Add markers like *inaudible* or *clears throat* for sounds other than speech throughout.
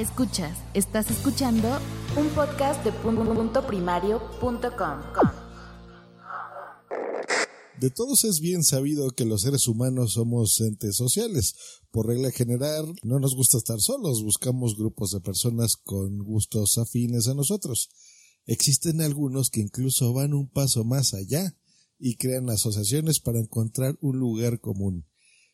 Escuchas, estás escuchando un podcast de punto primario.com. De todos es bien sabido que los seres humanos somos entes sociales. Por regla general, no nos gusta estar solos, buscamos grupos de personas con gustos afines a nosotros. Existen algunos que incluso van un paso más allá y crean asociaciones para encontrar un lugar común.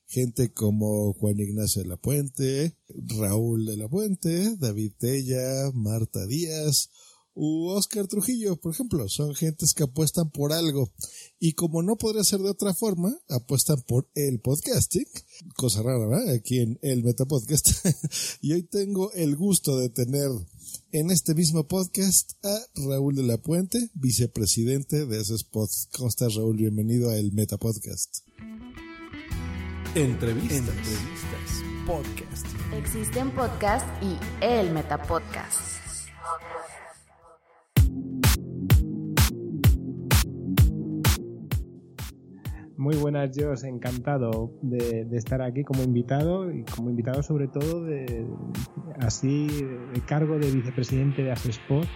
Gente como Juan Ignacio de la Puente, Raúl de la Puente, David Tella, Marta Díaz, u Oscar Trujillo, por ejemplo, son gentes que apuestan por algo y como no podría ser de otra forma, apuestan por el podcasting, cosa rara, ¿verdad? Aquí en el Metapodcast. *laughs* y hoy tengo el gusto de tener en este mismo podcast a Raúl de la Puente, vicepresidente de ese spot. ¿Cómo estás, Raúl? Bienvenido a el Metapodcast. Entrevistas. Entrevistas. Podcast. Existen podcasts y el Metapodcast. Muy buenas, yo encantado de, de, estar aquí como invitado y como invitado sobre todo de así de cargo de vicepresidente de Asesport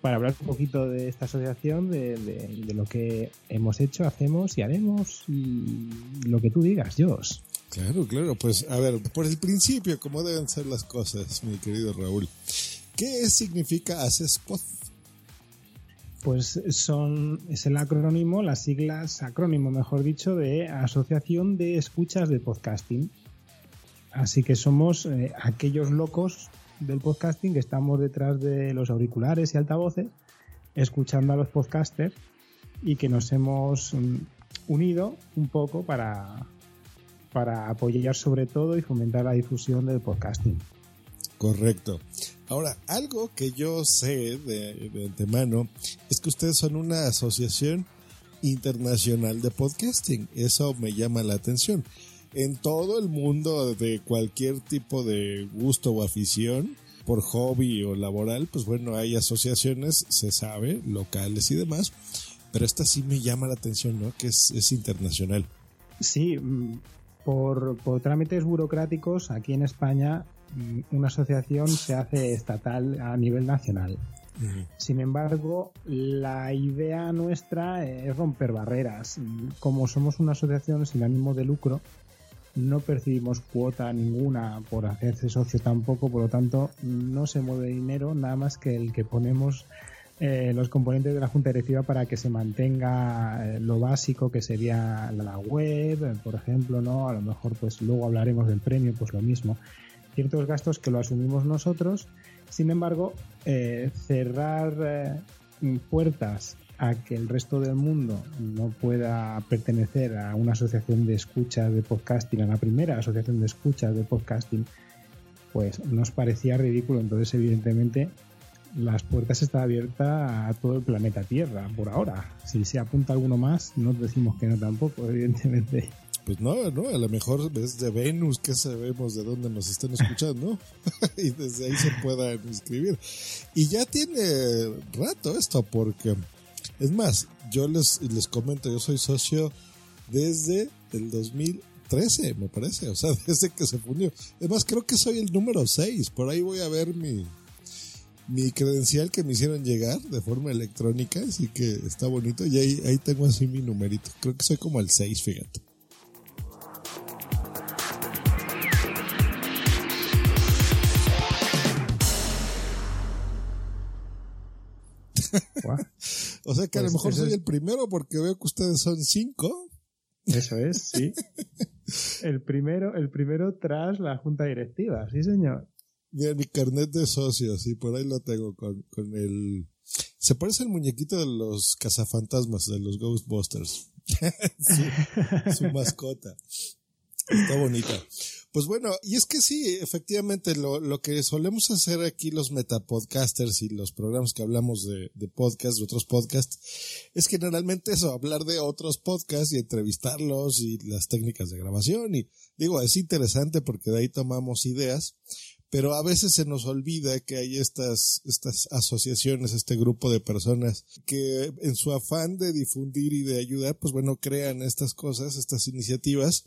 para hablar un poquito de esta asociación, de, de, de, lo que hemos hecho, hacemos y haremos y lo que tú digas, Jos. Claro, claro, pues a ver, por el principio, ¿cómo deben ser las cosas, mi querido Raúl? ¿Qué significa Asesport? Pues son, es el acrónimo, las siglas, acrónimo mejor dicho, de Asociación de Escuchas de Podcasting. Así que somos eh, aquellos locos del podcasting que estamos detrás de los auriculares y altavoces, escuchando a los podcasters y que nos hemos um, unido un poco para, para apoyar sobre todo y fomentar la difusión del podcasting. Correcto. Ahora, algo que yo sé de, de, antemano es que ustedes son una asociación internacional de podcasting. Eso me llama la atención. En todo el mundo de cualquier tipo de gusto o afición, por hobby o laboral, pues bueno, hay asociaciones, se sabe, locales y demás, pero esta sí me llama la atención, ¿no? Que es, es internacional. Sí, por, por trámites burocráticos, aquí en España una asociación se hace estatal a nivel nacional. Sin embargo, la idea nuestra es romper barreras. Como somos una asociación sin ánimo de lucro, no percibimos cuota ninguna por hacerse socio tampoco, por lo tanto, no se mueve dinero nada más que el que ponemos eh, los componentes de la Junta Directiva para que se mantenga eh, lo básico que sería la web, por ejemplo, ¿no? A lo mejor pues luego hablaremos del premio, pues lo mismo ciertos gastos que lo asumimos nosotros. Sin embargo, eh, cerrar eh, puertas a que el resto del mundo no pueda pertenecer a una asociación de escuchas de podcasting, a la primera asociación de escuchas de podcasting, pues nos parecía ridículo. Entonces, evidentemente, las puertas están abiertas a todo el planeta Tierra por ahora. Si se apunta alguno más, no decimos que no tampoco, evidentemente. Pues no, no, a lo mejor desde Venus que sabemos de dónde nos están escuchando *laughs* y desde ahí se puedan inscribir. Y ya tiene rato esto porque, es más, yo les, les comento, yo soy socio desde el 2013, me parece, o sea, *laughs* desde que se fundió. Es más, creo que soy el número 6, por ahí voy a ver mi, mi credencial que me hicieron llegar de forma electrónica, así que está bonito. Y ahí, ahí tengo así mi numerito. Creo que soy como el 6, fíjate. *laughs* o sea que a lo Pues mejor soy es- el primero porque veo que ustedes son cinco. Eso es, sí. *laughs* El primero, el primero tras la junta directiva, sí señor. Mira, mi carnet de socios, y por ahí lo tengo con, con el... Se parece al muñequito de los cazafantasmas, de los Ghostbusters. *laughs* su, su *laughs* mascota. Está bonita. Pues bueno, y es que sí, efectivamente, lo, lo que solemos hacer aquí los metapodcasters y los programas que hablamos de, de podcast, de otros podcasts, es generalmente eso, hablar de otros podcasts y entrevistarlos y las técnicas de grabación. Y digo, es interesante porque de ahí tomamos ideas, pero a veces se nos olvida que hay estas, estas asociaciones, este grupo de personas que en su afán de difundir y de ayudar, pues bueno, crean estas cosas, estas iniciativas,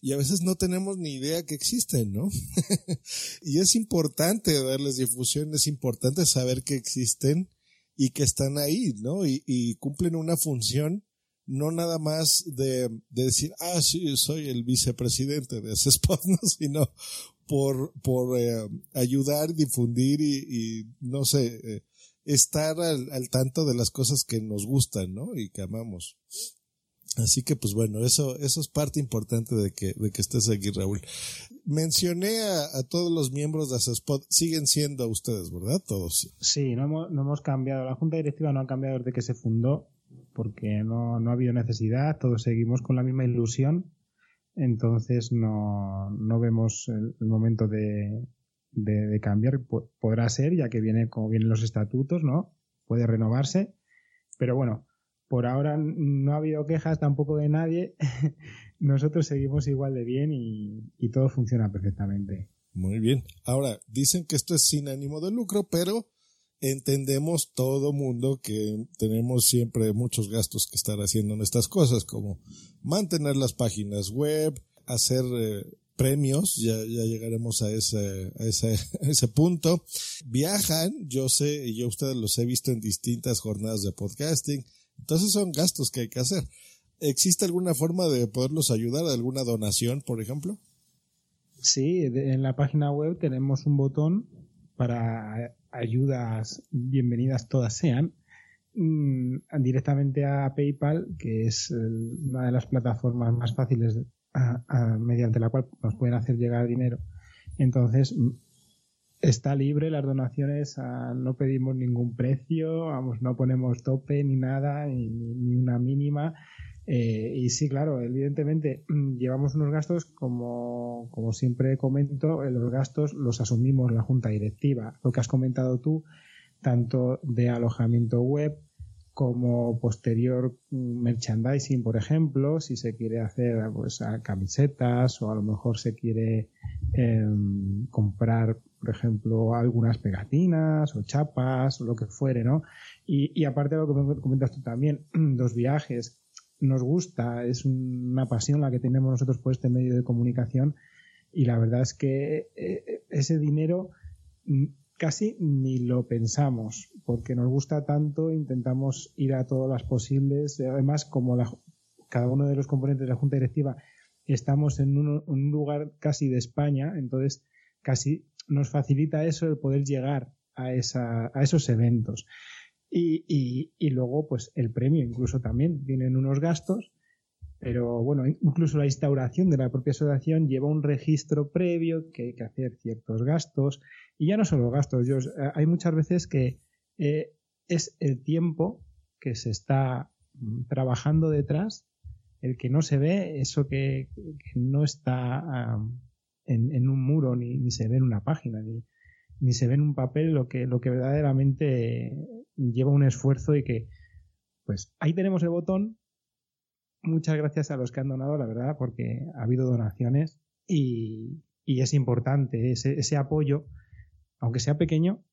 y a veces no tenemos ni idea que existen, ¿no? *laughs* y es importante darles difusión, es importante saber que existen y que están ahí, ¿no? Y, y cumplen una función no nada más de, de decir, ah, sí, soy el vicepresidente de ese *laughs* spot, ¿no? sino por, por eh, ayudar, difundir y, no sé, eh, estar al, al tanto de las cosas que nos gustan, ¿no? Y que amamos. Así que pues bueno, eso, eso es parte importante de que, de que estés aquí, Raúl. Mencioné a, a todos los miembros de Spot, siguen siendo ustedes, ¿verdad? Todos. Sí, no hemos, no hemos cambiado. La junta directiva no ha cambiado desde que se fundó, porque no, no ha habido necesidad. Todos seguimos con la misma ilusión. Entonces no, no vemos el, momento de, de, de cambiar. Po- Podrá ser, ya que viene como vienen los estatutos, ¿no? Puede renovarse. Pero bueno, por ahora no ha habido quejas tampoco de nadie. *laughs* Nosotros seguimos igual de bien y, y todo funciona perfectamente. Muy bien. Ahora, dicen que esto es sin ánimo de lucro, pero entendemos todo mundo que tenemos siempre muchos gastos que estar haciendo en estas cosas, como mantener las páginas web, hacer eh, premios, ya, ya llegaremos a ese, a ese, *laughs* a ese punto. Viajan, yo sé, y yo ustedes los he visto en distintas jornadas de podcasting, entonces son gastos que hay que hacer. ¿Existe alguna forma de poderlos ayudar? ¿Alguna donación, por ejemplo? Sí, en la página web tenemos un botón para ayudas bienvenidas todas sean mm, directamente a PayPal, que es una de las plataformas más fáciles a- a- mediante la cual nos pueden hacer llegar dinero. Entonces, mm, está libre las donaciones, ah, no pedimos ningún precio, vamos, no ponemos tope ni nada, ni, ni una mínima. Eh, y sí, claro, evidentemente mm, llevamos unos gastos, como, como siempre comento, eh, los gastos los asumimos la junta directiva. Lo que has comentado tú, tanto de alojamiento web como posterior mm, merchandising, por ejemplo, si se quiere hacer pues camisetas o a lo mejor se quiere em, comprar, por ejemplo, algunas pegatinas o chapas o lo que fuere, ¿no? Y, y aparte de lo que me comentas tú también, *clears throat* los viajes, nos gusta, es una pasión la que tenemos nosotros por este medio de comunicación y la verdad es que eh, ese dinero mm, casi ni lo pensamos porque nos gusta tanto, intentamos ir a todas las posibles, además como la- cada uno de los componentes de la Junta Directiva estamos en un, un lugar casi de España, entonces casi nos facilita eso el poder llegar a, esa, a esos eventos. Y, y, luego, pues el premio incluso también tienen unos gastos, pero bueno, incluso la instauración de la propia asociación lleva un registro previo que hay que hacer ciertos gastos. Y ya no solo gastos, yo, hay muchas veces que eh, es el tiempo que se está mm, trabajando detrás, el que no se ve, eso que, que no está um, en, en, un muro ni, ni, se ve en una página, ni, ni se ve en un papel lo que, lo que verdaderamente lleva un esfuerzo y que, pues ahí tenemos el botón. Muchas gracias a los que han donado, la verdad, porque ha habido donaciones y, es importante ese, ese, apoyo, aunque sea pequeño,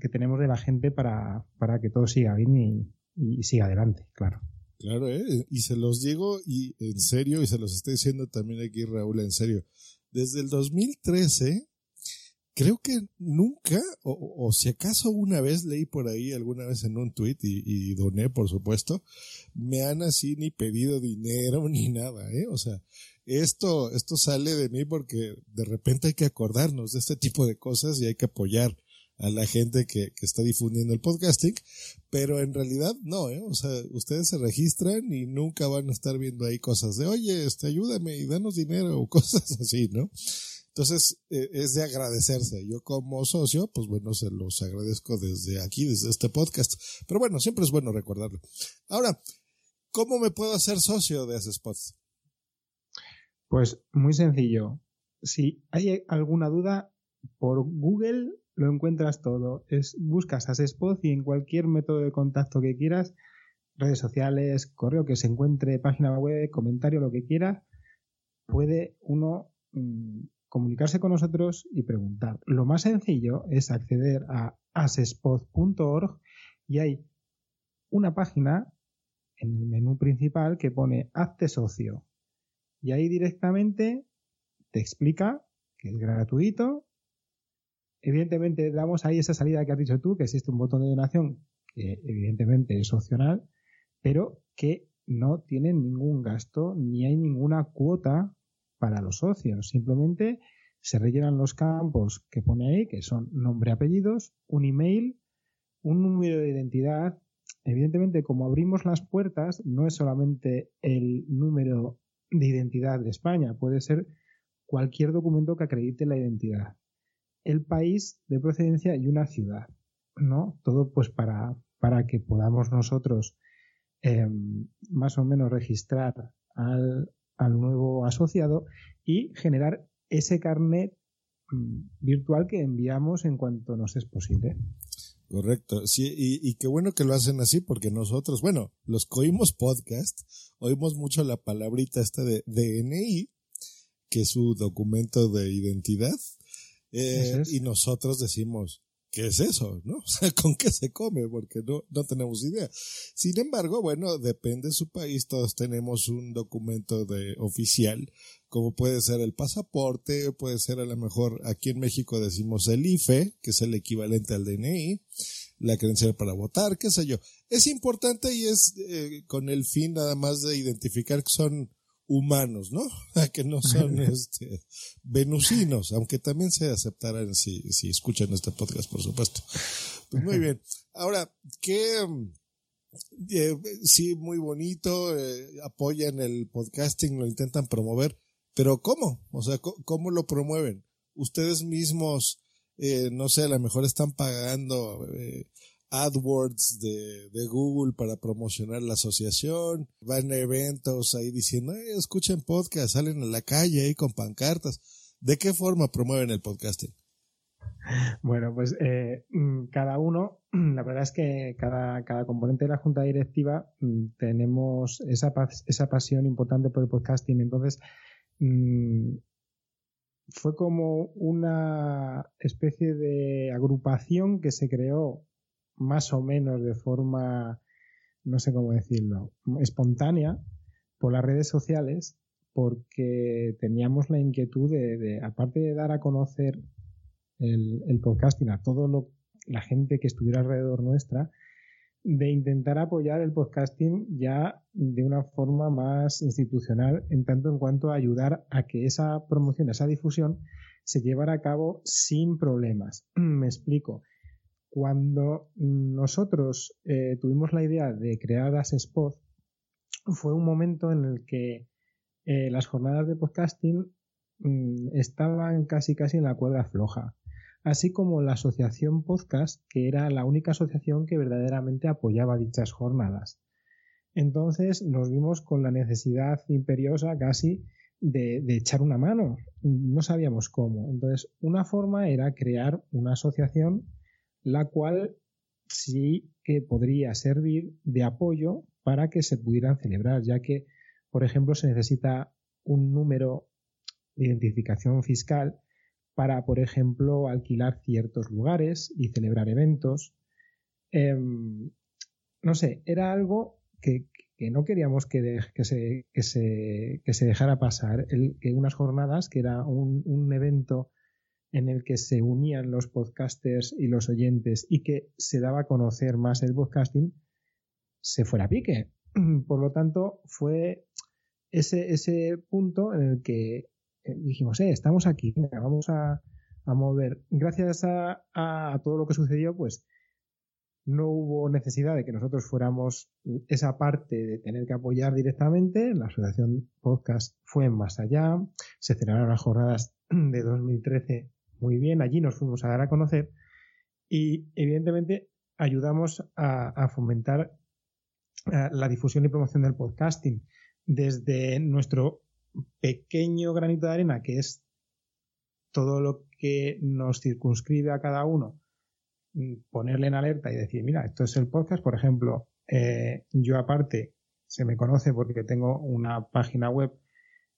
que tenemos de la gente para, para que todo siga bien y, y siga adelante, claro. Claro, ¿eh? y se los digo y en serio, y se los estoy diciendo también aquí Raúl, en serio. Desde el 2013, creo que nunca, o, si acaso una vez leí por ahí, alguna vez en un tweet y, doné, por supuesto, me han así ni pedido dinero *laughs* ni nada, ¿eh? O sea, esto, esto sale de mí porque de repente hay que acordarnos de este tipo de cosas y hay que apoyar a la gente que, que, está difundiendo el podcasting, pero en realidad no, ¿eh? O sea, ustedes se registran y nunca van a estar viendo ahí cosas de, oye, este, ayúdame y danos dinero o *laughs* cosas así, ¿no? Entonces, eh, es de agradecerse. Yo como socio, pues bueno, se los agradezco desde aquí, desde este podcast. Pero bueno, siempre es bueno recordarlo. Ahora, ¿cómo me puedo hacer socio de ese spots? Pues muy sencillo. Si hay alguna duda, por Google lo encuentras todo. Es, buscas a Spot y en cualquier método de contacto que quieras, redes sociales, correo que se encuentre, página web, comentario, lo que quiera, puede uno mm, comunicarse con nosotros y preguntar. Lo más sencillo es acceder a asespot.org y hay una página en el menú principal que pone Hazte socio. Y ahí directamente te explica que es gratuito Evidentemente, damos ahí esa salida que has dicho tú, que existe un botón de donación que evidentemente es opcional, pero que no tiene ningún gasto ni hay ninguna cuota para los socios. Simplemente se rellenan los campos que pone ahí, que son nombre, apellidos, un email, un número de identidad. Evidentemente, como abrimos las puertas, no es solamente el número de identidad de España, puede ser cualquier documento que acredite la identidad el país de procedencia y una ciudad, ¿no? Todo pues para, para que podamos nosotros em, más o menos registrar al, nuevo asociado y generar ese carnet mm, virtual que enviamos en cuanto nos es posible. Correcto, sí, y, qué bueno que lo hacen así porque nosotros, bueno, los que oímos podcast, oímos mucho la palabrita esta de DNI, que es su documento de identidad, eh, y nosotros decimos, ¿qué es eso? ¿No? *laughs* O sea, ¿con qué se come? Porque no, no tenemos idea. Sin embargo, bueno, depende de su país, todos tenemos un documento de oficial, como puede ser el pasaporte, puede ser a lo mejor aquí en México decimos el IFE, que es el equivalente al DNI, la credencial para votar, qué sé yo. Es importante y es eh, con el fin nada más de identificar que son humanos, ¿no? *laughs* que no son *laughs* este, venusinos, aunque también se aceptarán si, si escuchan este podcast, por supuesto. Pues muy bien. Ahora, ¿qué? Eh, sí, muy bonito, eh, apoyan el podcasting, lo intentan promover, pero ¿cómo? O sea, ¿cómo, lo promueven? Ustedes mismos, eh, no sé, a lo mejor están pagando eh, AdWords de, Google para promocionar la asociación, van a eventos ahí diciendo, eh, escuchen podcast, salen a la calle ahí con pancartas. ¿De qué forma promueven el podcasting? Bueno, pues eh, mm, cada uno, *clears throat* la verdad es que cada, cada componente de la junta directiva mm, tenemos esa, esa pasión importante por el podcasting. Entonces, mm, fue como una especie de agrupación que se creó más o menos de forma, no sé cómo decirlo, espontánea por las redes sociales porque teníamos la inquietud de, aparte de dar a conocer el, el podcasting a toda la gente que estuviera alrededor nuestra, de intentar apoyar el podcasting ya de una forma más institucional, en tanto en cuanto a ayudar a que esa promoción, esa difusión se llevara a cabo sin problemas. *clears throat* Me explico. Cuando nosotros eh, tuvimos la idea de crear Spot, fue un momento en el que eh, las jornadas de podcasting mm, estaban casi casi en la cuerda floja, así como la asociación podcast, que era la única asociación que verdaderamente apoyaba dichas jornadas. Entonces nos vimos con la necesidad imperiosa casi de, echar una mano. No sabíamos cómo. Entonces, una forma era crear una asociación la cual sí que podría servir de apoyo para que se pudieran celebrar, ya que, por ejemplo, se necesita un número de identificación fiscal para, por ejemplo, alquilar ciertos lugares y celebrar eventos. Em, no sé, era algo que, no queríamos que, que, se, que, se, que, se, dejara pasar. El, que unas jornadas, que era un, un evento en el que se unían los podcasters y los oyentes y que se daba a conocer más el podcasting, se fuera a pique. *clears throat* Por lo tanto, fue ese, ese punto en el que eh, dijimos, eh, estamos aquí, vamos a, a mover. Gracias a, a, todo lo que sucedió, pues no hubo necesidad de que nosotros fuéramos esa parte de tener que apoyar directamente. La asociación podcast fue más allá. Se celebraron las jornadas *clears throat* de 2013 muy bien. Allí nos fuimos a dar a conocer y evidentemente ayudamos a, fomentar eh, la difusión y promoción del podcasting desde nuestro pequeño granito de arena, que es todo lo que nos circunscribe a cada uno, mm, ponerle en alerta y decir, mira, esto es el podcast, por ejemplo, eh, yo aparte se me conoce porque tengo una página web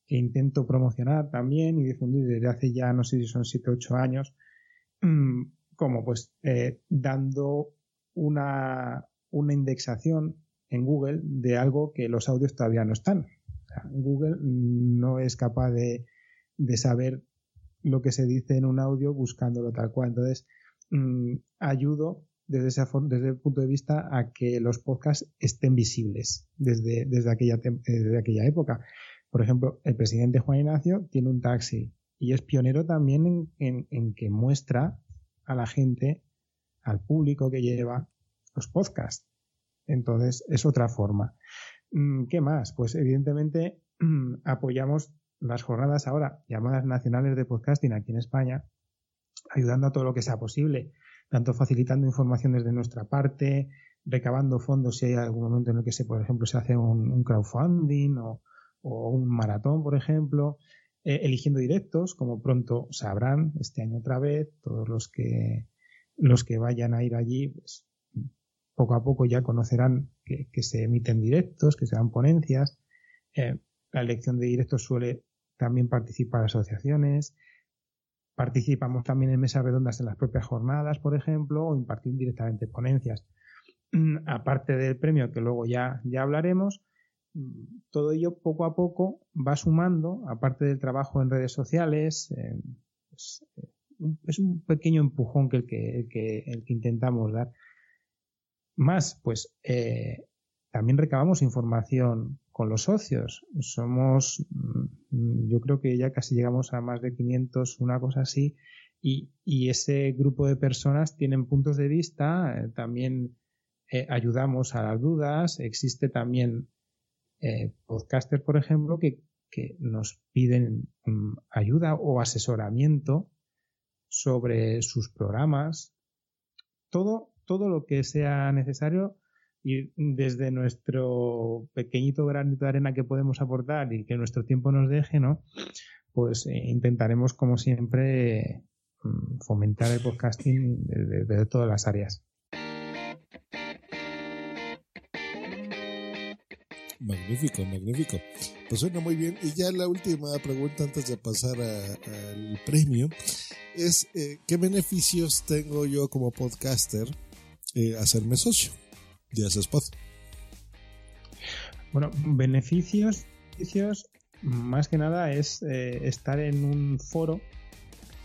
que intento promocionar también y difundir desde hace ya no sé si son 7 o 8 años, mm, como pues eh, dando una, una indexación en Google de algo que los audios todavía no están. Google no es capaz de, de, saber lo que se dice en un audio buscándolo tal cual. Entonces, mm, ayudo desde, esa, desde el punto de vista a que los podcasts estén visibles desde, desde, aquella, desde aquella época. Por ejemplo, el presidente Juan Ignacio tiene un taxi y es pionero también en, que muestra a la gente, al público que lleva los podcasts. Entonces, es otra forma. Mm, ¿Qué más? Pues evidentemente *clears throat* apoyamos las jornadas ahora llamadas nacionales de podcasting aquí en España, ayudando a todo lo que sea posible, tanto facilitando información desde nuestra parte, recabando fondos si hay algún momento en el que se, por ejemplo, se hace un crowdfunding o, o un maratón, por ejemplo, eh, eligiendo directos, como pronto sabrán este año otra vez, todos los que los que vayan a ir allí, pues poco a poco ya conocerán que, se emiten directos, que se dan ponencias. Eh, la elección de directos suele también participar asociaciones. Participamos también en mesas redondas en las propias jornadas, por ejemplo, o impartir directamente ponencias. *clears throat* Aparte del premio que luego ya, ya hablaremos, todo ello poco a poco va sumando, aparte del trabajo en redes sociales, pues, eh, es un pequeño empujón que el que, el que, el que intentamos dar. Más, pues eh, también recabamos información con los socios. Somos, mm, yo creo que ya casi llegamos a más de 500, una cosa así, y, y ese grupo de personas tienen puntos de vista, eh, también ayudamos a las dudas, existe también eh, podcasters, por ejemplo, que, nos piden mm, ayuda o asesoramiento sobre sus programas, todo, todo lo que sea necesario y desde nuestro pequeñito granito de arena que podemos aportar y que nuestro tiempo nos deje, ¿no? Pues eh, intentaremos, como siempre, mm, fomentar el podcasting desde todas las áreas. Magnífico, magnífico. Pues suena muy bien. Y ya la última pregunta antes de pasar al premio es eh, ¿qué beneficios tengo yo como podcaster eh, hacerme socio de Spot? Bueno, beneficios, beneficios más que nada es eh, estar en un foro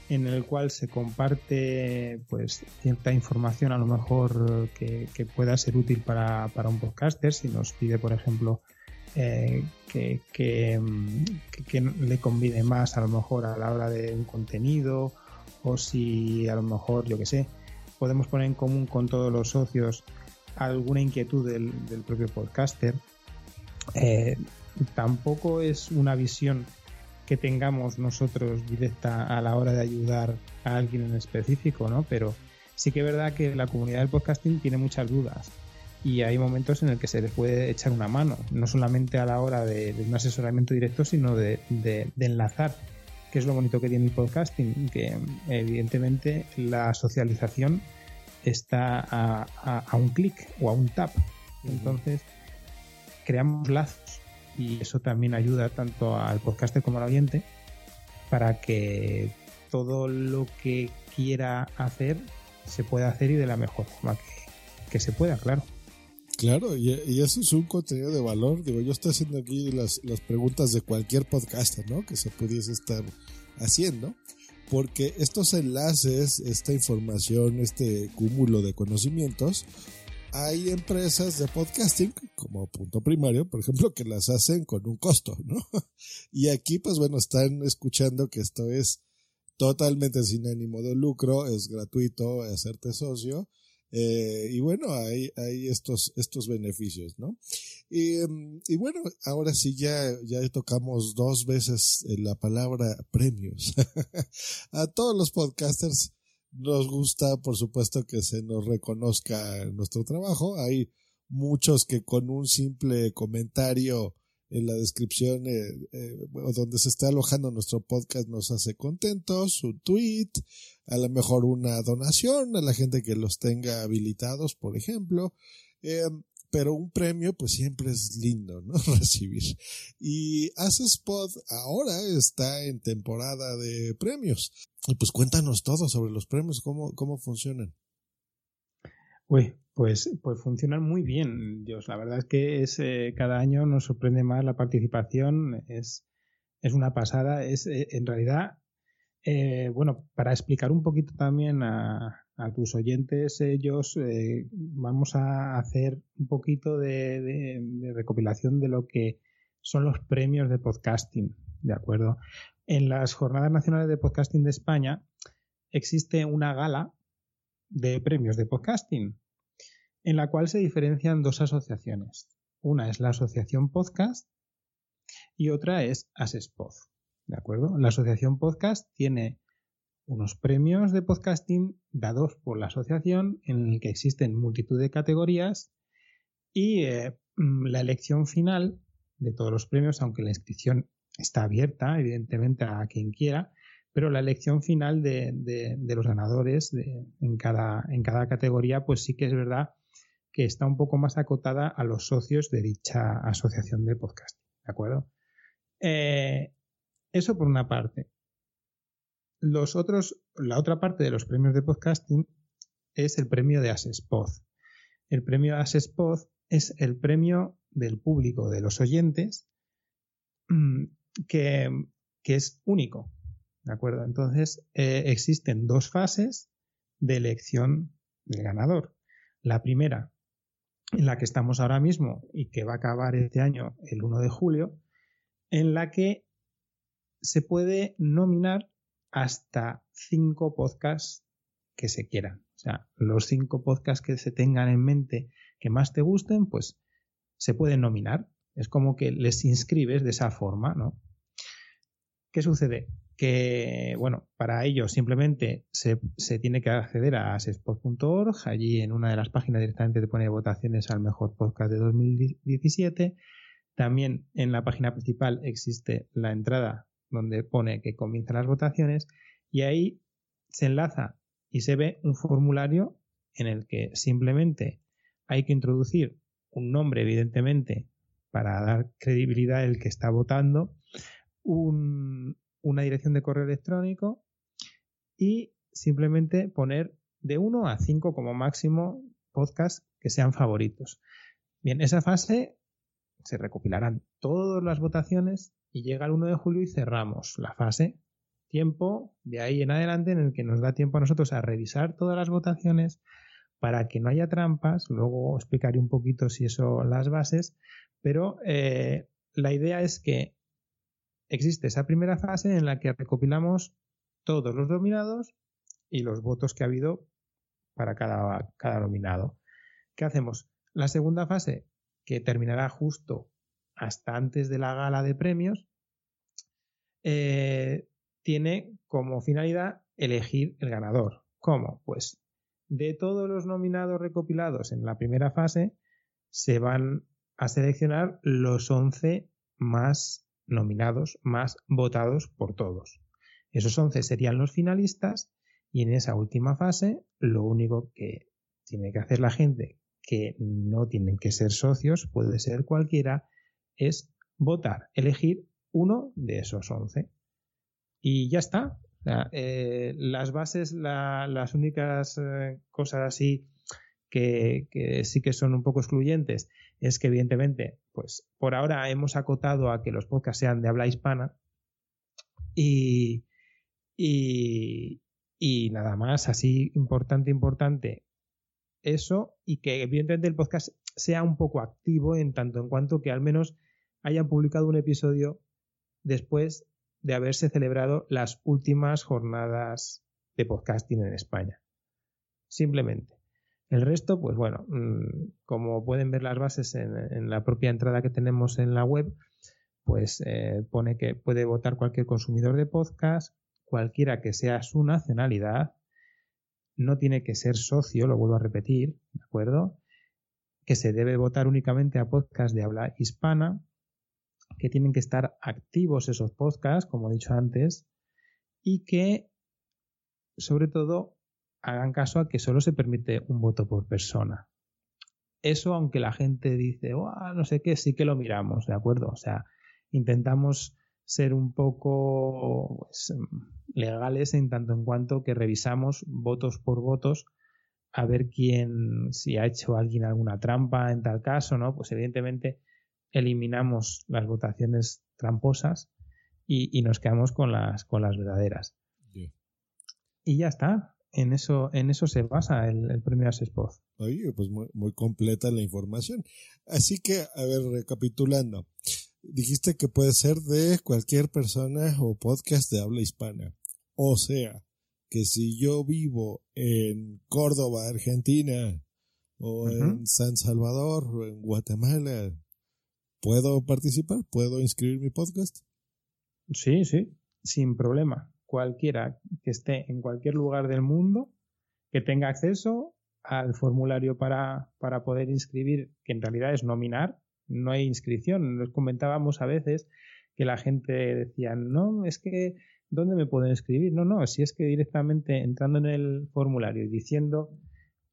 en el cual se comparte pues cierta información a lo mejor que, pueda ser útil para, un podcaster. Si nos pide por ejemplo eh, que, que, le conviene más a lo mejor a la hora de un contenido o si a lo mejor yo que sé podemos poner en común con todos los socios alguna inquietud del, propio podcaster eh, tampoco es una visión que tengamos nosotros directa a la hora de ayudar a alguien en específico, ¿no? Pero sí que es verdad que la comunidad del podcasting tiene muchas dudas y hay momentos en el que se les puede echar una mano, no solamente a la hora de, un asesoramiento directo, sino de, enlazar, que es lo bonito que tiene el podcasting, que evidentemente la socialización está a, un clic o a un tap. Entonces, creamos lazos y eso también ayuda tanto al podcaster como al oyente para que todo lo que quiera hacer se pueda hacer y de la mejor forma que se pueda, claro. Claro, y, eso es un contenido de valor. Digo, yo estoy haciendo aquí las, las preguntas de cualquier podcaster, ¿no? Que se pudiese estar haciendo. Porque estos enlaces, esta información, este cúmulo de conocimientos, hay empresas de podcasting, como punto primario, por ejemplo, que las hacen con un costo, ¿no? *laughs* Y aquí, pues bueno, están escuchando que esto es totalmente sin ánimo de lucro, es gratuito hacerte socio eh, y bueno, hay, estos, estos beneficios, ¿no? Y, em, y, bueno, ahora sí ya, ya tocamos dos veces la palabra premios. *laughs* A todos los podcasters nos gusta, por supuesto, que se nos reconozca nuestro trabajo. Hay muchos que con un simple comentario en la descripción eh, eh, donde se está alojando nuestro podcast nos hace contentos, un tweet, a lo mejor una donación a la gente que los tenga habilitados, por ejemplo. Eh, pero un premio pues siempre es lindo, ¿no? *laughs* Recibir. Y Pod ahora está en temporada de premios. Y pues cuéntanos todo sobre los premios, cómo, cómo funcionan. Uy, pues, pues funcionan muy bien, Dios. La verdad es que es eh, cada año nos sorprende más la participación, es, es una pasada. Es eh, en realidad, eh, bueno, para explicar un poquito también a, a tus oyentes, ellos vamos a hacer un poquito de, de, recopilación de lo que son los premios de podcasting, ¿de acuerdo? En las Jornadas Nacionales de Podcasting de España existe una gala de premios de podcasting, en la cual se diferencian dos asociaciones. Una es la Asociación Podcast y otra es Asespod. ¿De acuerdo? La Asociación Podcast tiene unos premios de podcasting dados por la asociación en el que existen multitud de categorías y eh, mm, la elección final de todos los premios, aunque la inscripción está abierta, evidentemente, a quien quiera, pero la elección final de, los ganadores en, cada, en cada categoría, pues sí que es verdad que está un poco más acotada a los socios de dicha asociación de podcast. ¿De acuerdo? Eh, eso por una parte. Los otros, la otra parte de los premios de podcasting es el premio de Asespod. El premio Asespod es el premio del público, de los oyentes, mm, que, que es único. ¿De acuerdo? Entonces, eh, existen dos fases de elección del ganador. La primera, en la que estamos ahora mismo y que va a acabar este año el 1 de julio, en la que se puede nominar hasta cinco podcasts que se quieran. O sea, los cinco podcasts que se tengan en mente que más te gusten, pues se pueden nominar. Es como que les inscribes de esa forma, ¿no? ¿Qué sucede? que, bueno, para ello simplemente se, tiene que acceder a asespod.org, allí en una de las páginas directamente te pone votaciones al mejor podcast de 2017. También en la página principal existe la entrada donde pone que comienzan las votaciones y ahí se enlaza y se ve un formulario en el que simplemente hay que introducir un nombre, evidentemente, para dar credibilidad al que está votando, un, una dirección de correo electrónico y simplemente poner de 1 a 5 como máximo podcasts que sean favoritos. Bien, esa fase se recopilarán todas las votaciones y llega el 1 de julio y cerramos la fase. Tiempo de ahí en adelante en el que nos da tiempo a nosotros a revisar todas las votaciones para que no haya trampas. Luego explicaré un poquito si eso las bases, pero eh, la idea es que existe esa primera fase en la que recopilamos todos los dominados y los votos que ha habido para cada, cada nominado. ¿Qué hacemos? La segunda fase, que terminará justo hasta antes de la gala de premios, eh, tiene como finalidad elegir el ganador. ¿Cómo? Pues de todos los nominados recopilados en la primera fase, se van a seleccionar los 11 más nominados, más votados por todos. Esos 11 serían los finalistas y en esa última fase lo único que tiene que hacer la gente, que no tienen que ser socios, puede ser cualquiera, es votar, elegir uno de esos 11. Y ya está. Eh, las bases, las únicas eh, cosas así que, que, sí que son un poco excluyentes es que evidentemente, pues por ahora hemos acotado a que los podcasts sean de habla hispana y, y, y nada más, así importante, importante eso y que evidentemente el podcast sea un poco activo en tanto en cuanto que al menos hayan publicado un episodio después de haberse celebrado las últimas jornadas de podcasting en España. Simplemente. El resto, pues bueno, mm, como pueden ver las bases en, la propia entrada que tenemos en la web, pues eh, pone que puede votar cualquier consumidor de podcast, cualquiera que sea su nacionalidad, no tiene que ser socio, lo vuelvo a repetir, ¿de acuerdo? Que se debe votar únicamente a podcasts de habla hispana, que tienen que estar activos esos podcasts, como he dicho antes, y que, sobre todo, hagan caso a que solo se permite un voto por persona. Eso, aunque la gente dice, no sé qué, sí que lo miramos, ¿de acuerdo? O sea, intentamos ser un poco pues, legales en tanto en cuanto que revisamos votos por votos a ver quién, si ha hecho alguien alguna trampa en tal caso, ¿no? Pues evidentemente eliminamos las votaciones tramposas y, nos quedamos con las, con las verdaderas. Y ya está. En eso, en eso se basa el, premio Spot. Oye, pues muy, muy completa la información. Así que, a ver, recapitulando dijiste que puede ser de cualquier persona o podcast de habla hispana. O sea, que si yo vivo en Córdoba, Argentina, o en San Salvador, o en Guatemala, ¿puedo participar? ¿Puedo inscribir mi podcast? Sí, sí, sin problema. Cualquiera que esté en cualquier lugar del mundo que tenga acceso al formulario para, para poder inscribir, que en realidad es nominar, no hay inscripción. Nos comentábamos a veces que la gente decía, no, es que, ¿dónde me puedo inscribir? No, no, si es que directamente entrando en el formulario y diciendo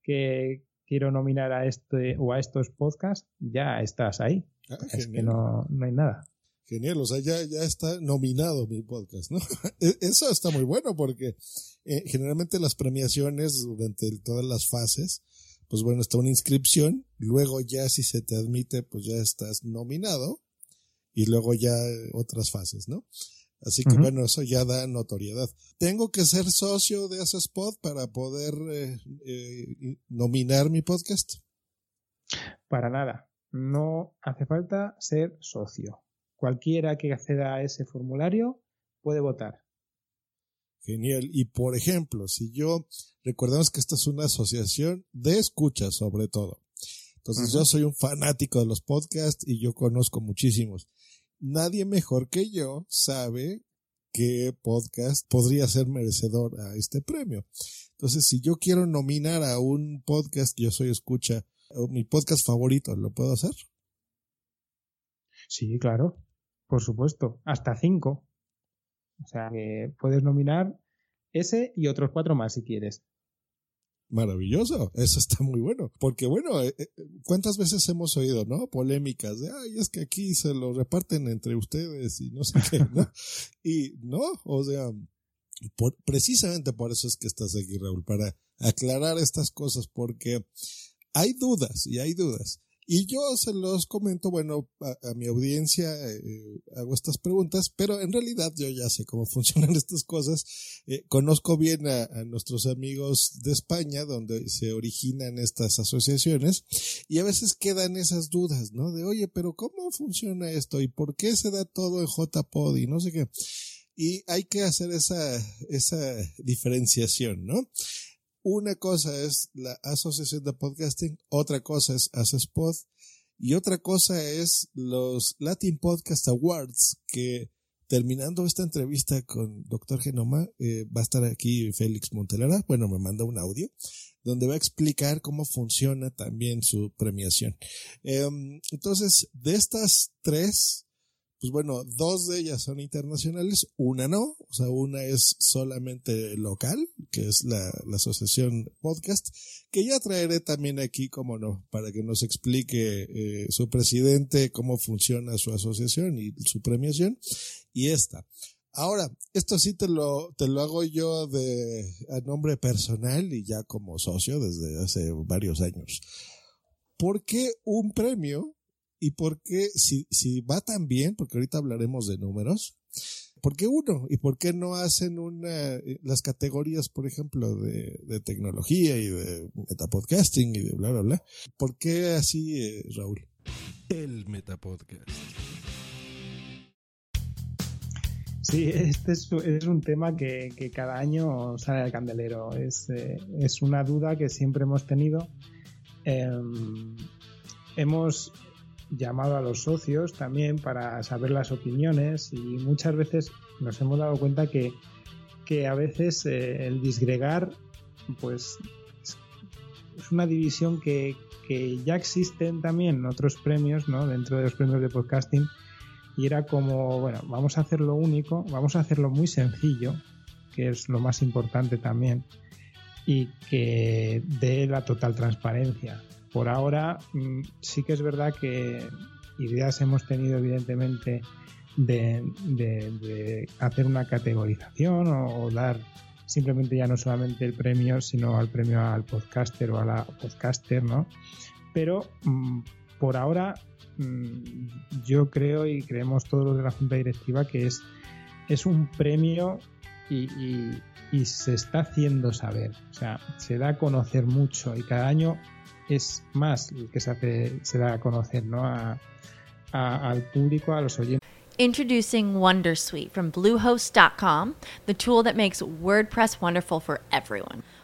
que quiero nominar a este o a estos podcasts, ya estás ahí. Ah, es que no, no hay nada. Genial, o sea, ya, ya está nominado mi podcast, ¿no? *laughs* E, eso está muy bueno porque eh, generalmente las premiaciones durante todas las fases pues bueno, está una inscripción, luego ya si se te admite, pues ya estás nominado, y luego ya otras fases, ¿no? Así que bueno, eso ya da notoriedad. ¿Tengo que ser socio de ese spot para poder eh, eh, nominar mi podcast? Para nada. No hace falta ser socio. Cualquiera que acceda a ese formulario puede votar. Genial. Y por ejemplo, si yo, recordemos que esta es una asociación de escucha sobre todo. Entonces yo soy un fanático de los podcasts y yo conozco muchísimos. Nadie mejor que yo sabe qué podcast podría ser merecedor a este premio. Entonces, si yo quiero nominar a un podcast que yo soy escucha, o mi podcast favorito, ¿lo puedo hacer? Sí, claro. Por supuesto. Hasta cinco. O sea que puedes nominar ese y otros cuatro más si quieres. Maravilloso, eso está muy bueno. Porque bueno, eh, eh, ¿cuántas veces hemos oído, no? Polémicas de, ay, es que aquí se lo reparten entre ustedes y no sé qué, ¿no? *laughs* y no, o sea, precisamente por eso es que estás aquí, Raúl, para aclarar estas cosas, porque hay dudas y hay dudas. Y yo se los comento, bueno, a, mi audiencia eh, hago estas preguntas, pero en realidad yo ya sé cómo *laughs* funcionan estas cosas. Eh, conozco bien a, nuestros amigos de España, donde se originan estas asociaciones, y a veces quedan esas dudas, ¿no? De, oye, pero ¿cómo funciona esto? ¿Y por qué se da todo en JPod? Y no sé qué. Y hay que hacer esa, esa diferenciación, ¿no? Una cosa es la Asociación de Podcasting, otra cosa es Spot y otra cosa es los Latin Podcast Awards que terminando esta entrevista con Doctor Genoma, eh, va a estar aquí Félix Montelara. Bueno, me manda un audio. donde va a explicar cómo funciona también su premiación. Em, entonces, de estas tres, pues bueno, dos de ellas son internacionales, una no, o sea, una es solamente local, que es la, asociación podcast, que ya traeré también aquí, como no, para que nos explique eh, su presidente cómo funciona su asociación y su premiación, y esta. Ahora, esto sí te lo, te lo hago yo de, a nombre personal y ya como socio desde hace varios años. ¿Por qué un premio ¿Y por qué, si, si va tan bien, porque ahorita hablaremos de números, ¿por qué uno? ¿Y por qué no hacen una, las categorías, por ejemplo, de, de tecnología y de metapodcasting y de bla, bla, bla? ¿Por qué así, eh, Raúl? El metapodcast. Sí, este es, es un tema que, que, cada año sale al candelero. Es, eh, es una duda que siempre hemos tenido. Eh, hemos llamado a los socios también para saber las opiniones y muchas veces nos hemos dado cuenta que, que a veces eh, el disgregar pues es una división que, que ya existen también otros premios ¿no? dentro de los premios de podcasting y era como bueno vamos a hacerlo único vamos a hacerlo muy sencillo que es lo más importante también y que dé la total transparencia por ahora mm, sí que es verdad que ideas hemos tenido evidentemente de, hacer una categorización o, dar simplemente ya no solamente el premio, sino al premio al podcaster o a la podcaster, ¿no? Pero mm, por ahora mm, yo creo y creemos todos los de la Junta Directiva que es, es un premio y, y se está haciendo saber. O sea, se da a conocer mucho y cada año es más el que se, hace, se da a conocer ¿no? a, a, al público, a los oyentes. Introducing Wondersuite from Bluehost.com, the tool that makes WordPress wonderful for everyone.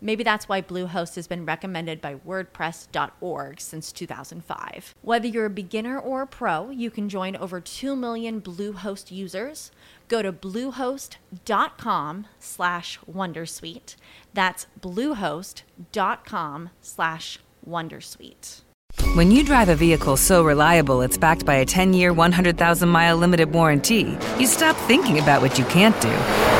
Maybe that's why Bluehost has been recommended by WordPress.org since 2005. Whether you're a beginner or a pro, you can join over 2 million Bluehost users. Go to bluehost.com slash wondersuite. That's bluehost.com slash wondersuite. When you drive a vehicle so reliable it's backed by a 10-year, 100,000-mile limited warranty, you stop thinking about what you can't do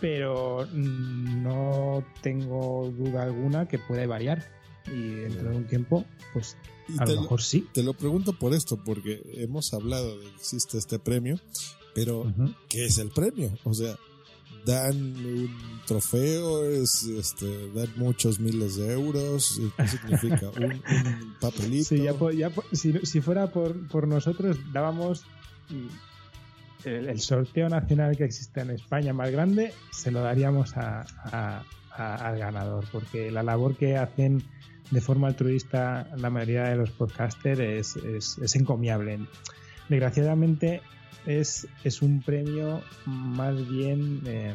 Pero no tengo duda alguna que puede variar y dentro de un tiempo, pues a lo mejor sí. Te lo pregunto por esto, porque hemos hablado de que existe este premio, pero ¿qué es el premio? O sea, dan un trofeo, es, este, dan muchos miles de euros, ¿qué significa? *laughs* un, papelito. si, fuera por, por nosotros, dábamos el, sorteo nacional que existe en España más grande se lo daríamos al ganador, porque la labor que hacen de forma altruista la mayoría de los podcasters es, encomiable. Desgraciadamente es, es un premio más bien eh,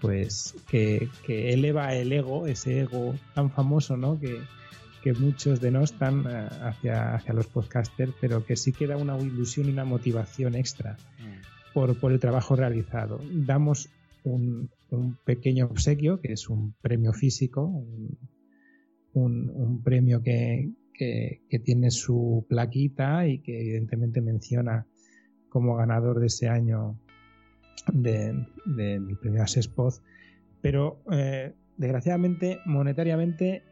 pues que, que, eleva el ego, ese ego tan famoso ¿no? que, que muchos denostan eh, hacia, hacia los podcasters, pero que sí queda una ilusión y una motivación extra. Por, el trabajo realizado. Damos un, pequeño obsequio, que es un premio físico, un, premio que, tiene su plaquita y que evidentemente menciona como ganador de ese año del de, premio Spot, pero eh, desgraciadamente monetariamente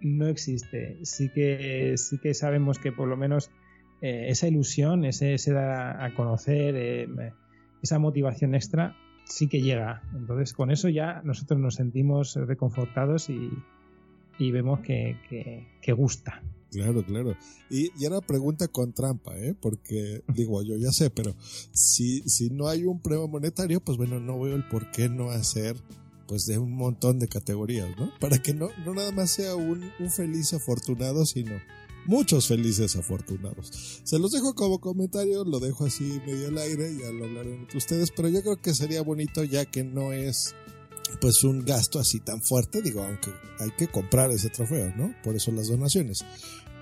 no existe. Sí que, sí que sabemos que por lo menos eh, esa ilusión, ese, ese, dar a conocer, eh, esa motivación extra, sí que llega. Entonces, con eso ya nosotros nos sentimos reconfortados y, y vemos que, que, gusta. Claro, claro. Y, y una pregunta con trampa, ¿eh? Porque, digo, yo ya sé, pero si, si no hay un premio monetario, pues bueno, no veo el por qué no hacer pues de un montón de categorías, ¿no? Para que no, no nada más sea un, un feliz afortunado, sino muchos felices afortunados. Se los dejo como comentario, lo dejo así medio al aire, ya lo hablarán entre ustedes, pero yo creo que sería bonito ya que no es pues un gasto así tan fuerte, digo, aunque hay que comprar ese trofeo, ¿no? Por eso las donaciones.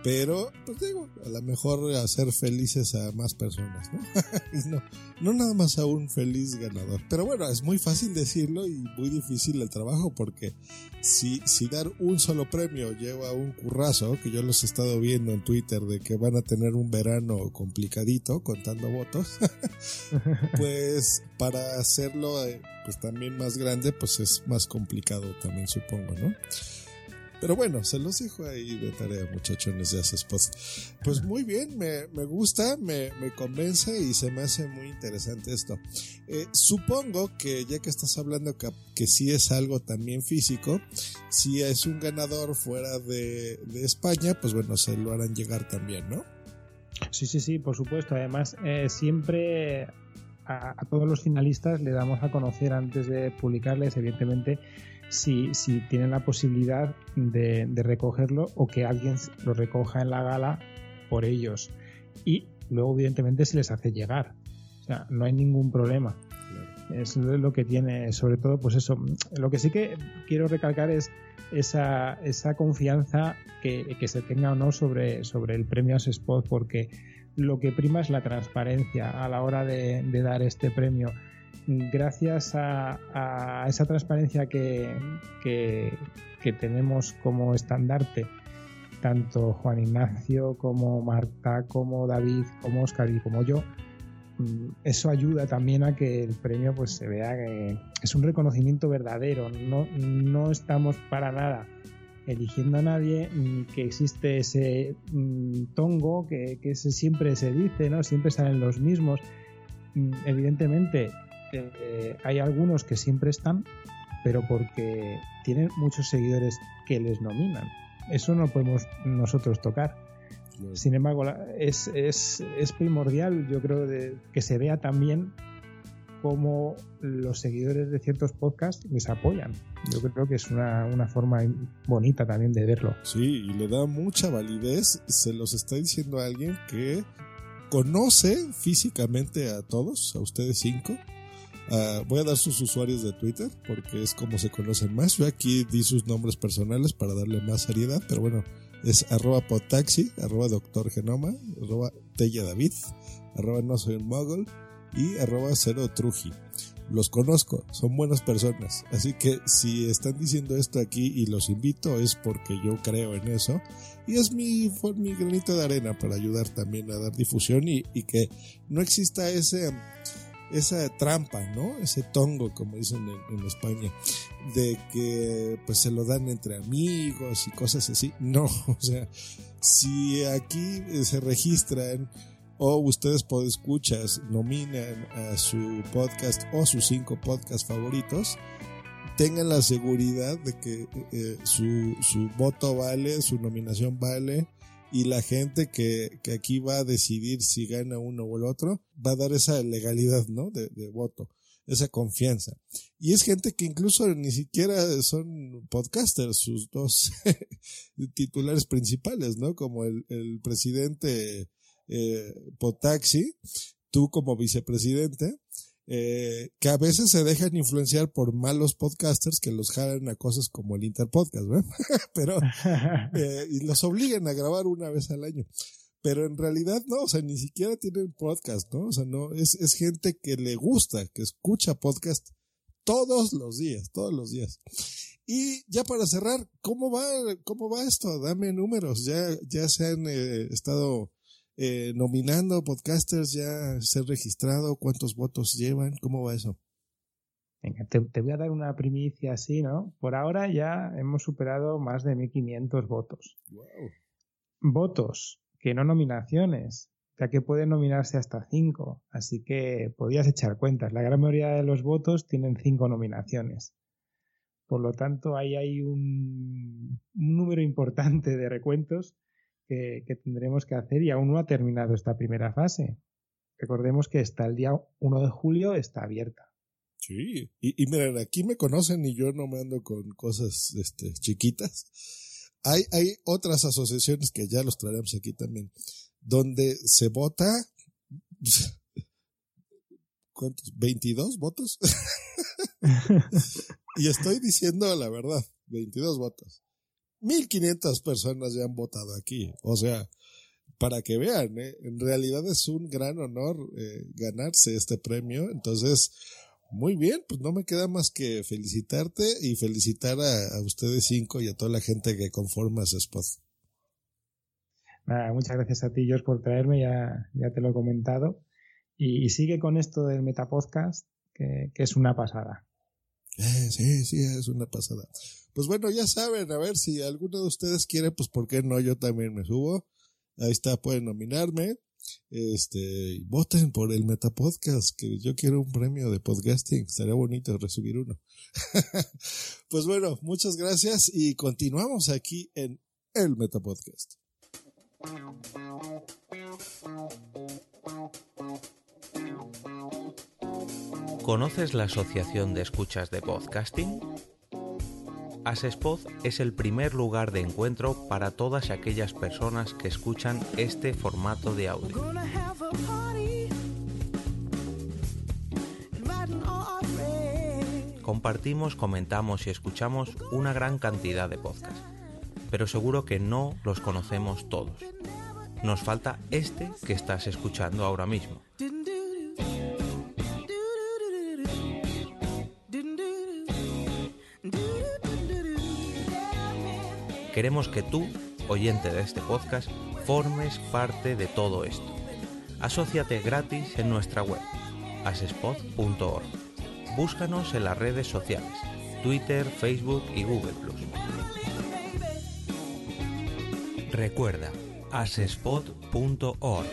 Pero, pues digo, a lo mejor hacer felices a más personas, ¿no? *laughs* no, no nada más a un feliz ganador. Pero bueno, es muy fácil decirlo y muy difícil el trabajo porque si, si dar un solo premio lleva un currazo, que yo los he estado viendo en Twitter de que van a tener un verano complicadito contando votos, *laughs* pues para hacerlo eh, pues también más grande, pues es más complicado también supongo, ¿no? Pero bueno, se los dejo ahí de tarea, muchachones de hace Pues muy bien, me, me gusta, me, me, convence y se me hace muy interesante esto. Eh, supongo que ya que estás hablando que, que sí es algo también físico, si es un ganador fuera de, de España, pues bueno, se lo harán llegar también, ¿no? Sí, sí, sí, por supuesto. Además, eh, siempre a, a, todos los finalistas le damos a conocer antes de publicarles, evidentemente, si, si tienen la posibilidad de, recogerlo o que alguien lo recoja en la gala por ellos. Y luego, evidentemente, se les hace llegar. O sea, no hay ningún problema. Es lo que tiene, sobre todo, pues eso. Lo que sí que quiero recalcar es esa, esa confianza que, que se tenga o no sobre, sobre el premio Spot, porque lo que prima es la transparencia a la hora de, de dar este premio gracias a, esa transparencia que, que, tenemos como estandarte, tanto Juan Ignacio como Marta, como David, como Oscar y como yo, mm, eso ayuda también a que el premio pues se vea que es un reconocimiento verdadero, no, no estamos para nada eligiendo a nadie, que existe ese mm, tongo que, que siempre se dice, ¿no? Siempre salen los mismos. Mm, evidentemente, eh, hay algunos que siempre están, pero porque tienen muchos seguidores que les nominan. Eso no podemos nosotros tocar. Sin embargo, es, es, es primordial, yo creo, de, que se vea también cómo los seguidores de ciertos podcasts les apoyan. Yo creo que es una, una, forma bonita también de verlo. Sí, y le da mucha validez. Se los está diciendo a alguien que conoce físicamente a todos, a ustedes cinco, Ah, voy a dar sus usuarios de Twitter porque es como se conocen más. Yo aquí di sus nombres personales para darle más seriedad, pero bueno, es arroba potaxi, arroba doctor genoma, arroba tella david, arroba no soy un mogul y arroba cero truji. Los conozco, son buenas personas. Así que si están diciendo esto aquí y los invito es porque yo creo en eso. Y es mi, granito de arena para ayudar también a dar difusión y que no exista ese esa trampa, ¿no? Ese tongo, como dicen en, España, de que pues se lo dan entre amigos y cosas así. *laughs* No, o sea, si aquí se registran o ustedes por escuchas nominan a su podcast o sus cinco podcasts favoritos, tengan la seguridad de que eh, su, su voto vale, su nominación vale y la gente que, que, aquí va a decidir si gana uno o el otro va a dar esa legalidad, ¿no? De, voto, esa confianza. Y es gente que incluso ni siquiera son podcasters, sus dos *laughs* titulares principales, ¿no? Como el, el presidente eh, Potaxi, tú como vicepresidente, eh, que a veces se dejan influenciar por malos podcasters que los jalan a cosas como el Interpodcast, ¿verdad? *laughs* Pero, *laughs* eh, y los obligan a grabar una vez al año. Pero en realidad no, o sea, ni siquiera tienen podcast, ¿no? O sea, no, es, es gente que le gusta, que escucha podcast todos los días, todos los días. Y ya para cerrar, ¿cómo va, cómo va esto? Dame números. Ya, ya se han eh, estado eh, nominando podcasters, ya se han registrado, cuántos votos llevan, ¿cómo va eso? Venga, te, te, voy a dar una primicia así, ¿no? Por ahora ya hemos superado más de 1.500 votos. Wow. Votos, que no nominaciones, ya que pueden nominarse hasta 5, así que podías echar cuentas. La gran mayoría de los votos tienen 5 nominaciones. Por lo tanto, ahí hay un, un número importante de recuentos que, que, tendremos que hacer y aún no ha terminado esta primera fase. Recordemos que hasta el día 1 de julio está abierta. Sí, y, y miren, aquí me conocen y yo no me ando con cosas este, chiquitas. Hay, hay otras asociaciones que ya los traeremos aquí también, donde se vota. *laughs* ¿Cuántos? ¿22 votos? *laughs* *laughs* y estoy diciendo la verdad, 22 votos. 1500 personas ya han votado aquí. O sea, para que vean, ¿eh? en realidad es un gran honor eh, ganarse este premio. Entonces, muy bien, pues no me queda más que felicitarte y felicitar a, ustedes cinco y a toda la gente que conforma ese spot. Nada, muchas gracias a ti, George, por traerme, ya, ya te lo he comentado. Y, y sigue con esto del Metapodcast, que, que es una pasada. Eh, sí, sí, es una pasada. Pues bueno, ya saben, a ver si alguno de ustedes quiere, pues por qué no, yo también me subo. Ahí está, pueden nominarme. Este, voten por el Metapodcast, que yo quiero un premio de podcasting. Estaría bonito recibir uno. *laughs* pues bueno, muchas gracias y continuamos aquí en el Metapodcast. ¿Conoces la Asociación de Escuchas de Podcasting? Asespod es el primer lugar de encuentro para todas aquellas personas que escuchan este formato de audio. Compartimos, comentamos y escuchamos una gran cantidad de podcasts, pero seguro que no los conocemos todos. Nos falta este que estás escuchando ahora mismo. Queremos que tú, oyente de este podcast, formes parte de todo esto. Asociate gratis en nuestra web, asespod.org. Búscanos en las redes sociales, Twitter, Facebook y Google Recuerda, asespod.org.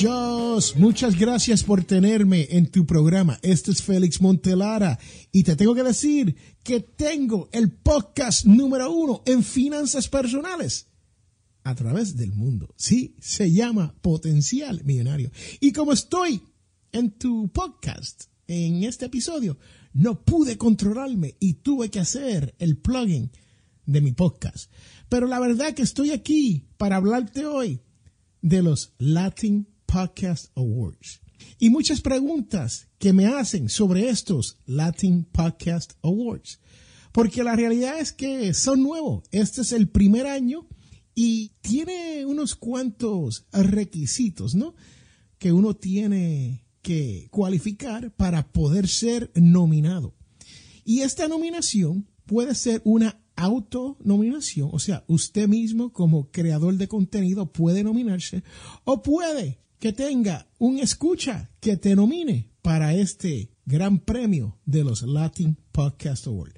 Joss, muchas gracias por tenerme en tu programa. Este es Félix Montelara y te tengo que decir que tengo el podcast número uno en finanzas personales a través del mundo. Sí, se llama Potencial Millonario. Y como estoy en tu podcast, en este episodio, no pude controlarme y tuve que hacer el plugin de mi podcast. Pero la verdad que estoy aquí para hablarte hoy de los Latin Podcast Awards. Y muchas preguntas que me hacen sobre estos Latin Podcast Awards. Porque la realidad es que son nuevos. Este es el primer año y tiene unos cuantos requisitos, ¿no? Que uno tiene que cualificar para poder ser nominado. Y esta nominación puede ser una autonominación, o sea, usted mismo como creador de contenido puede nominarse o puede que tenga un escucha que te nomine para este gran premio de los Latin Podcast Awards.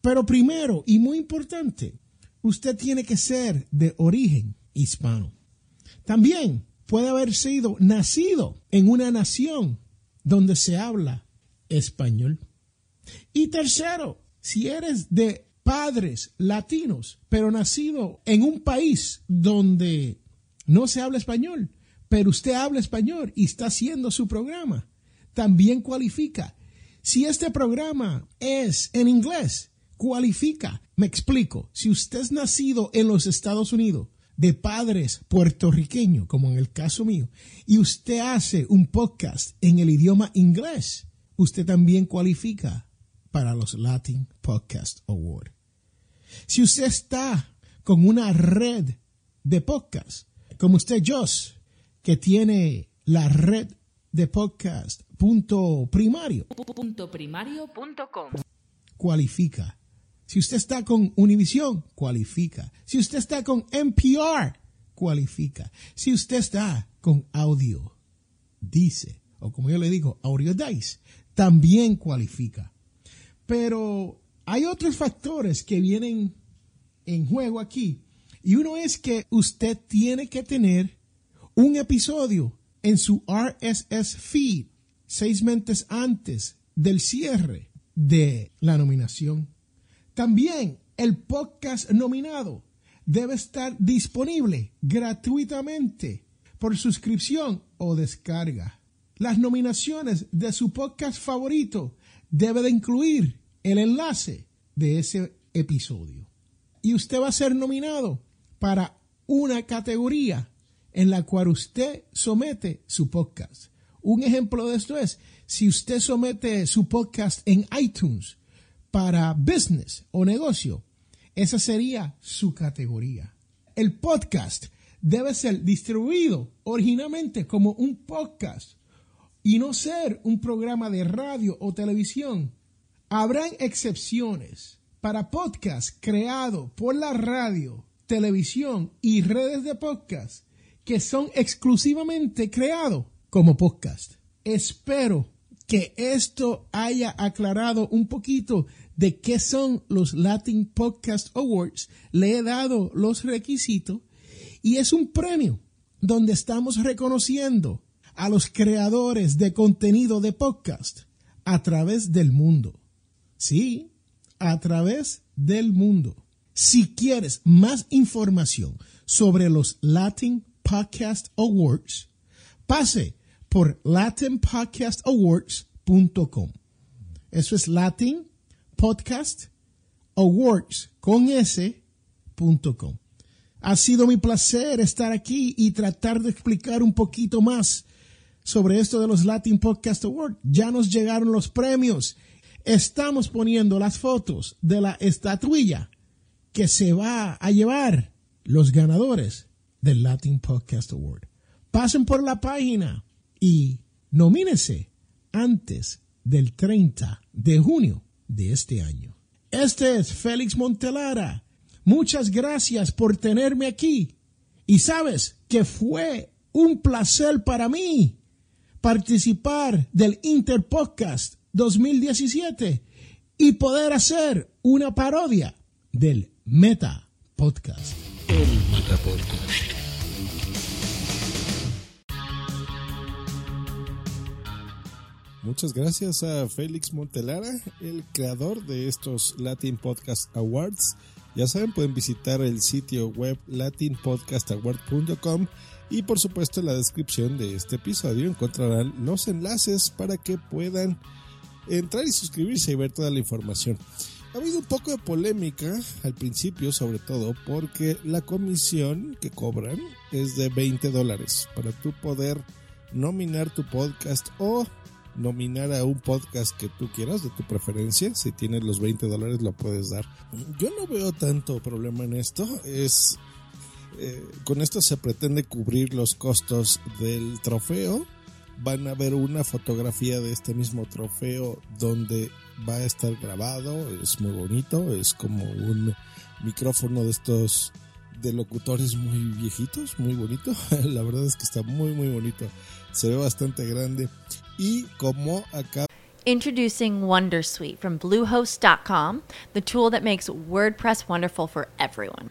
Pero primero y muy importante, usted tiene que ser de origen hispano. También puede haber sido nacido en una nación donde se habla español. Y tercero, si eres de padres latinos, pero nacido en un país donde no se habla español, pero usted habla español y está haciendo su programa, también cualifica. Si este programa es en inglés, cualifica. Me explico. Si usted es nacido en los Estados Unidos, de padres puertorriqueños, como en el caso mío, y usted hace un podcast en el idioma inglés, usted también cualifica para los Latin Podcast Award. Si usted está con una red de podcast, como usted, Josh, que tiene la red de podcast punto primario. Punto primario.com. cualifica. Si usted está con Univision, cualifica. Si usted está con NPR, cualifica. Si usted está con Audio, dice, o como yo le digo, Audio Dice, también cualifica. Pero hay otros factores que vienen en juego aquí. Y uno es que usted tiene que tener un episodio en su RSS feed seis meses antes del cierre de la nominación. También el podcast nominado debe estar disponible gratuitamente por suscripción o descarga. Las nominaciones de su podcast favorito deben incluir el enlace de ese episodio. Y usted va a ser nominado para una categoría en la cual usted somete su podcast. Un ejemplo de esto es, si usted somete su podcast en iTunes para business o negocio, esa sería su categoría. El podcast debe ser distribuido originalmente como un podcast y no ser un programa de radio o televisión. Habrán excepciones para podcast creado por la radio, televisión y redes de podcast que son exclusivamente creados como podcast. Espero que esto haya aclarado un poquito de qué son los Latin Podcast Awards. Le he dado los requisitos y es un premio donde estamos reconociendo a los creadores de contenido de podcast a través del mundo. Sí, a través del mundo. Si quieres más información sobre los Latin Podcast Awards, pase por latinpodcastawards.com. Eso es Latin Podcast Awards con S.com. Ha sido mi placer estar aquí y tratar de explicar un poquito más sobre esto de los Latin Podcast Awards. Ya nos llegaron los premios. Estamos poniendo las fotos de la estatuilla que se va a llevar los ganadores del Latin Podcast Award. Pasen por la página y nomínese antes del 30 de junio de este año. Este es Félix Montelara. Muchas gracias por tenerme aquí. Y sabes que fue un placer para mí participar del Interpodcast 2017 y poder hacer una parodia del Meta Podcast. El. Muchas gracias a Félix Montelara, el creador de estos Latin Podcast Awards. Ya saben, pueden visitar el sitio web latinpodcastaward.com y por supuesto en la descripción de este episodio encontrarán los enlaces para que puedan entrar y suscribirse y ver toda la información. Ha habido un poco de polémica al principio, sobre todo porque la comisión que cobran es de 20 dólares para tú poder nominar tu podcast o nominar a un podcast que tú quieras, de tu preferencia. Si tienes los 20 dólares, lo puedes dar. Yo no veo tanto problema en esto. Es. Eh, con esto se pretende cubrir los costos del trofeo. Van a ver una fotografía de este mismo trofeo donde va a estar grabado. Es muy bonito. Es como un micrófono de estos de locutores muy viejitos, muy bonito. *laughs* La verdad es que está muy, muy bonito. Se ve bastante grande. Y como acá. Introducing Wondersuite from Bluehost.com, the tool that makes WordPress wonderful for everyone.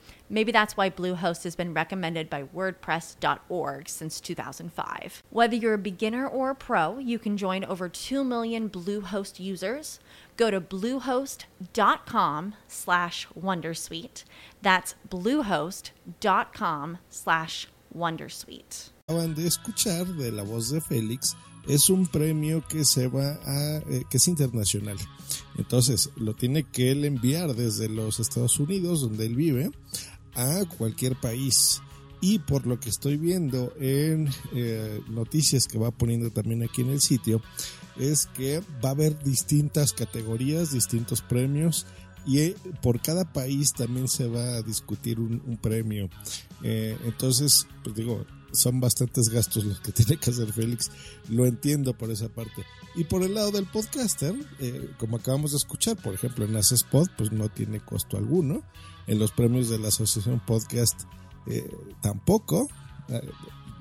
Maybe that's why Bluehost has been recommended by WordPress.org since 2005. Whether you're a beginner or a pro, you can join over 2 million Bluehost users. Go to bluehost.com slash wondersuite. That's bluehost.com slash wondersuite. Acaban de escuchar de la voz de Félix es un premio que se va a eh, que es internacional. Entonces, lo tiene que él enviar desde los Estados Unidos donde él vive a cualquier país. Y por lo que estoy viendo en eh, noticias que va poniendo también aquí en el sitio, es que va a haber distintas categorías, distintos premios y eh, por cada país también se va a discutir un, premio. Eh, entonces, pues digo, son bastantes gastos los que *laughs* tiene que hacer Félix, lo entiendo por esa parte. Y por el lado del podcaster, como acabamos de escuchar, por ejemplo en Spot, pues no tiene costo alguno. En los premios de la Asociación Podcast eh, tampoco. Eh,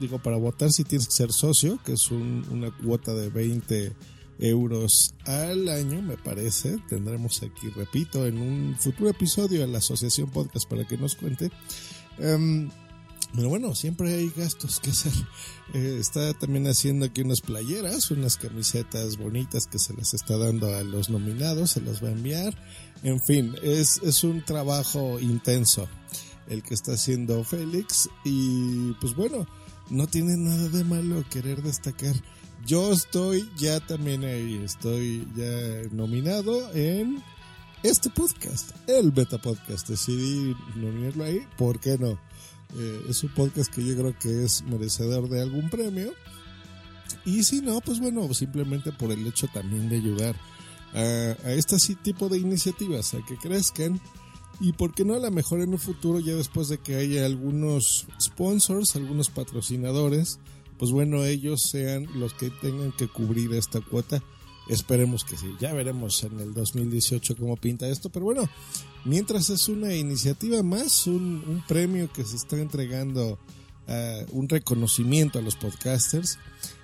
digo, para votar si tienes que ser socio, que es un, una cuota de 20 euros al año, me parece. Tendremos aquí, repito, en un futuro episodio a la Asociación Podcast para que nos cuente. Um, pero bueno, siempre hay gastos que hacer. Eh, está también haciendo aquí unas playeras, unas camisetas bonitas que se las está dando a los nominados, se las va a enviar. En fin, es, es un trabajo intenso el que está haciendo Félix y pues bueno, no tiene nada de malo querer destacar. Yo estoy ya también ahí, estoy ya nominado en este podcast, el Beta Podcast. Decidí nominarlo ahí, ¿por qué no? Eh, es un podcast que yo creo que es merecedor de algún premio. Y si no, pues bueno, simplemente por el hecho también de ayudar a, a este tipo de iniciativas a que crezcan. Y por qué no a lo mejor en un futuro, ya después de que haya algunos sponsors, algunos patrocinadores, pues bueno, ellos sean los que tengan que cubrir esta cuota. Esperemos que sí. Ya veremos en el 2018 cómo pinta esto. Pero bueno, mientras es una iniciativa más, un, premio que se está entregando, uh, un reconocimiento a los podcasters.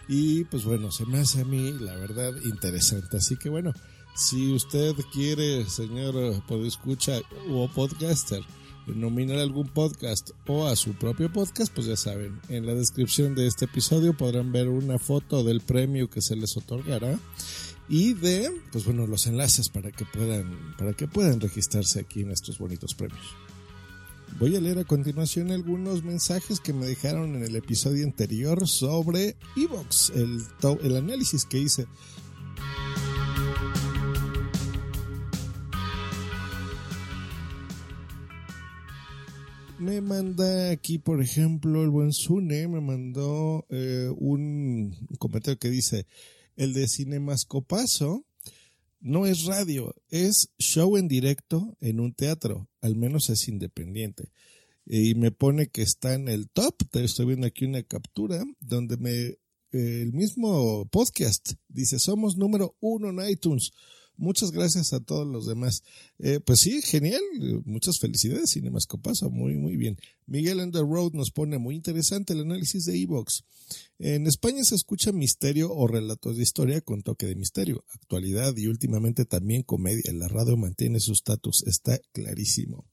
Y pues bueno, se me hace a mí, la verdad, interesante. Así que bueno, si usted quiere, señor podescucha o podcaster, nominar algún podcast o a su propio podcast, pues ya saben, en la descripción de este episodio podrán ver una foto del premio que se les otorgará y de, pues bueno, los enlaces para que puedan, para que puedan registrarse aquí en estos bonitos premios. Voy a leer a continuación algunos mensajes que me dejaron en el episodio anterior sobre Evox, el, el análisis que hice me manda aquí, por ejemplo, el buen Sune me mandó eh, un comentario que dice, el de Cinemascopazo no es radio, es show en directo en un teatro, al menos es independiente. Y me pone que está en el top, estoy viendo aquí una captura donde me, eh, el mismo podcast dice, somos número uno en iTunes. Muchas gracias a todos los demás. Eh, pues sí, genial. Muchas felicidades, Cinemascopazo. Muy, muy bien. Miguel Under Road nos pone muy interesante el análisis de Evox. En España se escucha misterio o relatos de historia con toque de misterio, actualidad y últimamente también comedia. La radio mantiene su estatus. Está clarísimo.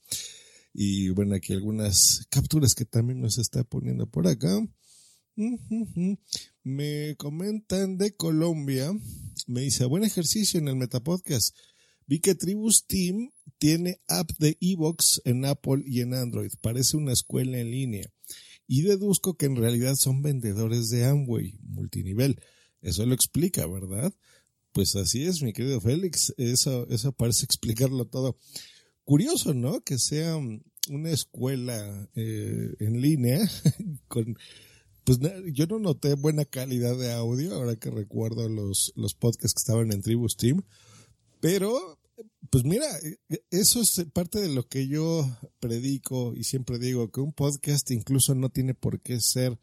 Y bueno, aquí algunas capturas que también nos está poniendo por acá. Me comentan de Colombia, me dice, buen ejercicio en el Metapodcast. Vi que Tribus Team tiene app de Evox en Apple y en Android. Parece una escuela en línea. Y deduzco que en realidad son vendedores de Amway multinivel. Eso lo explica, ¿verdad? Pues así es, mi querido Félix. Eso, eso parece explicarlo todo. Curioso, ¿no? Que sea una escuela eh, en línea *laughs* con pues yo no noté buena calidad de audio ahora que recuerdo los, los podcasts que estaban en Tribus Team, pero pues mira, eso es parte de lo que yo predico y siempre digo, que un podcast incluso no tiene por qué ser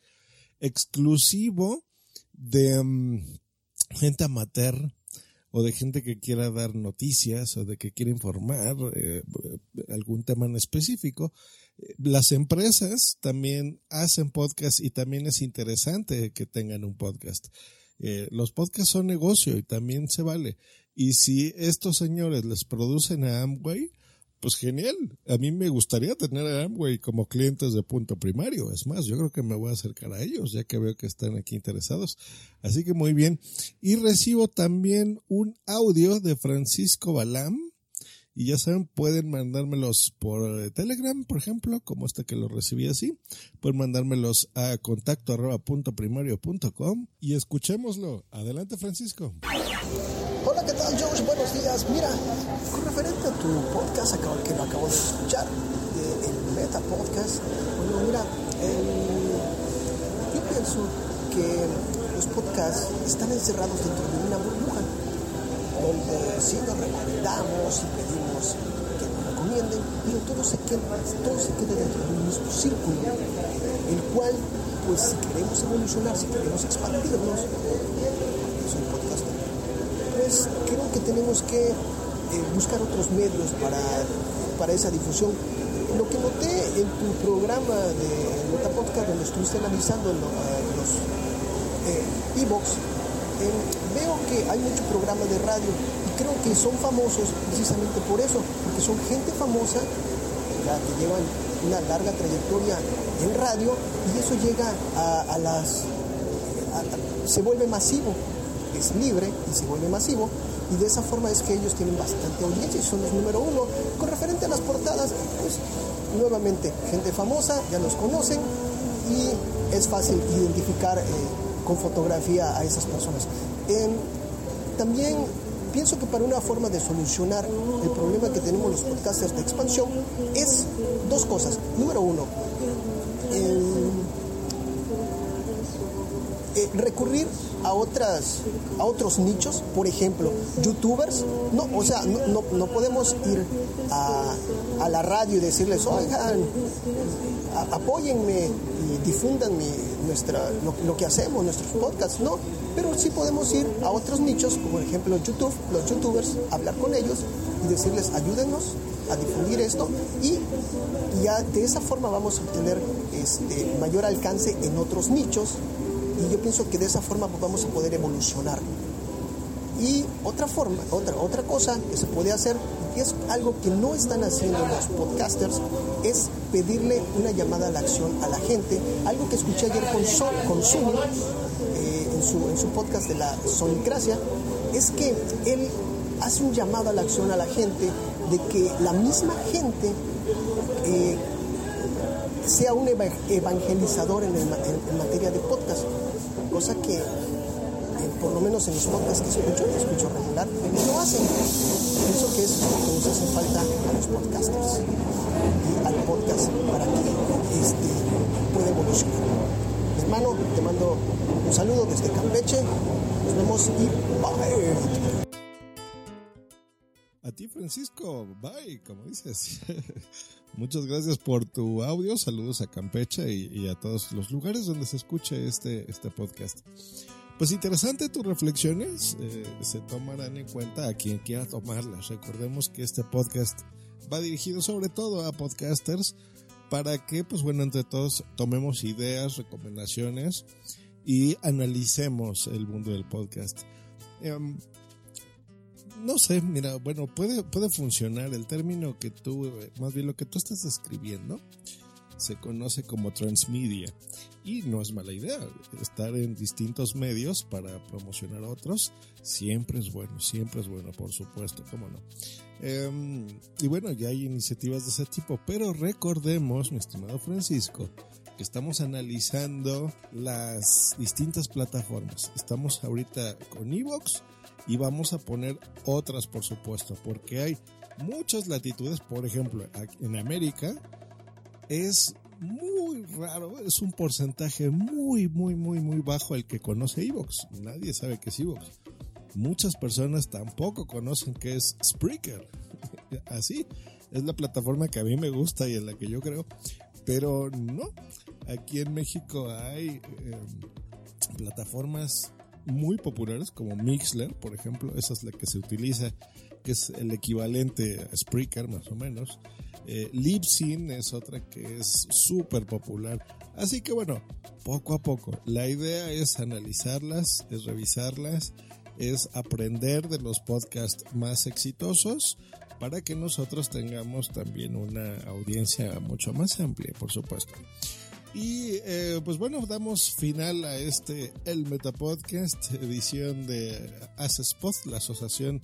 exclusivo de um, gente amateur o de gente que quiera dar noticias o de que quiera informar eh, algún tema en específico las empresas también hacen podcast y también es interesante que tengan un podcast. Eh, los podcasts son negocio y también se vale. Y si estos señores les producen a Amway, pues genial. A mí me gustaría tener a Amway como clientes de punto primario. Es más, yo creo que me voy a acercar a ellos, ya que veo que están aquí interesados. Así que muy bien. Y recibo también un audio de Francisco Balam. Y ya saben, pueden mandármelos por Telegram, por ejemplo, como este que lo recibí así. Pueden mandármelos a contacto arroba punto primario punto com y escuchémoslo. Adelante, Francisco. Hola, ¿qué tal, George? Buenos días. Mira, con referente a tu podcast que lo acabo de escuchar, el Meta Podcast, bueno, mira, yo pienso que los podcasts están encerrados dentro de una burbuja, donde sí nos recomendamos y pedimos que nos recomienden, pero todo se queda, todo se queda dentro de un mismo círculo, el cual, pues si queremos evolucionar, si queremos expandirnos, soy podcaster, pues creo que tenemos que eh, buscar otros medios para, para esa difusión. Lo que noté en tu programa de Nota Podcast, donde estuviste analizando eh, los eh, veo que hay mucho programa de radio y creo que son famosos precisamente por eso, porque son gente famosa ya que llevan una larga trayectoria en radio y eso llega a, las... se vuelve masivo, es libre y se vuelve masivo y de esa forma es que ellos tienen bastante audiencia y son los número uno. Con referente a las portadas, pues nuevamente, gente famosa, ya los conocen y es fácil identificar eh, con fotografía a esas personas. También pienso que para una forma de solucionar el problema que tenemos los podcasters de expansión es dos cosas. Número uno, eh, recurrir a otras a otros nichos por ejemplo youtubers no o sea no, no, no podemos ir a, la radio y decirles oigan apóyenme y difundan mi, nuestra lo, lo que hacemos nuestros podcasts no pero sí podemos ir a otros nichos como por ejemplo youtube los youtubers hablar con ellos y decirles ayúdennos a difundir esto y ya de esa forma vamos a obtener este, mayor alcance en otros nichos. Y yo pienso que de esa forma vamos a poder evolucionar. Y otra forma, otra, otra cosa que se puede hacer, y es algo que no están haciendo los podcasters, es pedirle una llamada a la acción a la gente, algo que escuché ayer con, Sol, con eh, en, su, en su podcast de la Sonicracia, es que él hace un llamado a la acción a la gente de que la misma gente eh, sea un eva- evangelizador en, el en materia de podcast, cosa que por lo menos en los podcasts que escucho, escucho regular, lo hacen. Pienso que es lo que nos hace falta a los podcasters y al podcast para que este, pueda evolucionar. Hermano, te mando un saludo desde Campeche, nos vemos y bye. A ti, Francisco. Bye, como dices. *laughs* Muchas gracias por tu audio. Saludos a Campeche y, y a todos los lugares donde se escuche este, este podcast. Pues interesante tus reflexiones. eh, se tomarán en cuenta a quien quiera tomarlas. Recordemos que este podcast va dirigido sobre todo a podcasters para que, pues bueno, entre todos tomemos ideas, recomendaciones y analicemos el mundo del podcast. Em, no sé, mira, bueno, puede, puede funcionar el término que tú, eh, más bien lo que tú estás describiendo, se conoce como transmedia y no es mala idea. Estar en distintos medios para promocionar otros siempre es bueno, siempre es bueno, por supuesto, cómo no. Em, y bueno, ya hay iniciativas de ese tipo, pero recordemos, mi estimado Francisco, que estamos analizando las distintas plataformas. Estamos ahorita con Evox y vamos a poner otras, por supuesto, porque hay muchas latitudes. Por ejemplo, en América es muy raro, es un porcentaje muy, muy, muy, muy bajo el que conoce Evox. Nadie sabe qué es Evox. Muchas personas tampoco conocen qué es Spreaker. *laughs* Así, es la plataforma que a mí me gusta y en la que yo creo. Pero no, aquí en México hay eh, plataformas muy populares como Mixler, por ejemplo, esa es la que se utiliza, que es el equivalente a Spreaker más o menos. Eh, Libsyn es otra que es súper popular. Así que bueno, poco a poco. La idea es analizarlas, es revisarlas, es aprender de los podcasts más exitosos para que nosotros tengamos también una audiencia mucho más amplia, por supuesto. Y eh, pues bueno, damos final a este El Meta Podcast, edición de Spot, la Asociación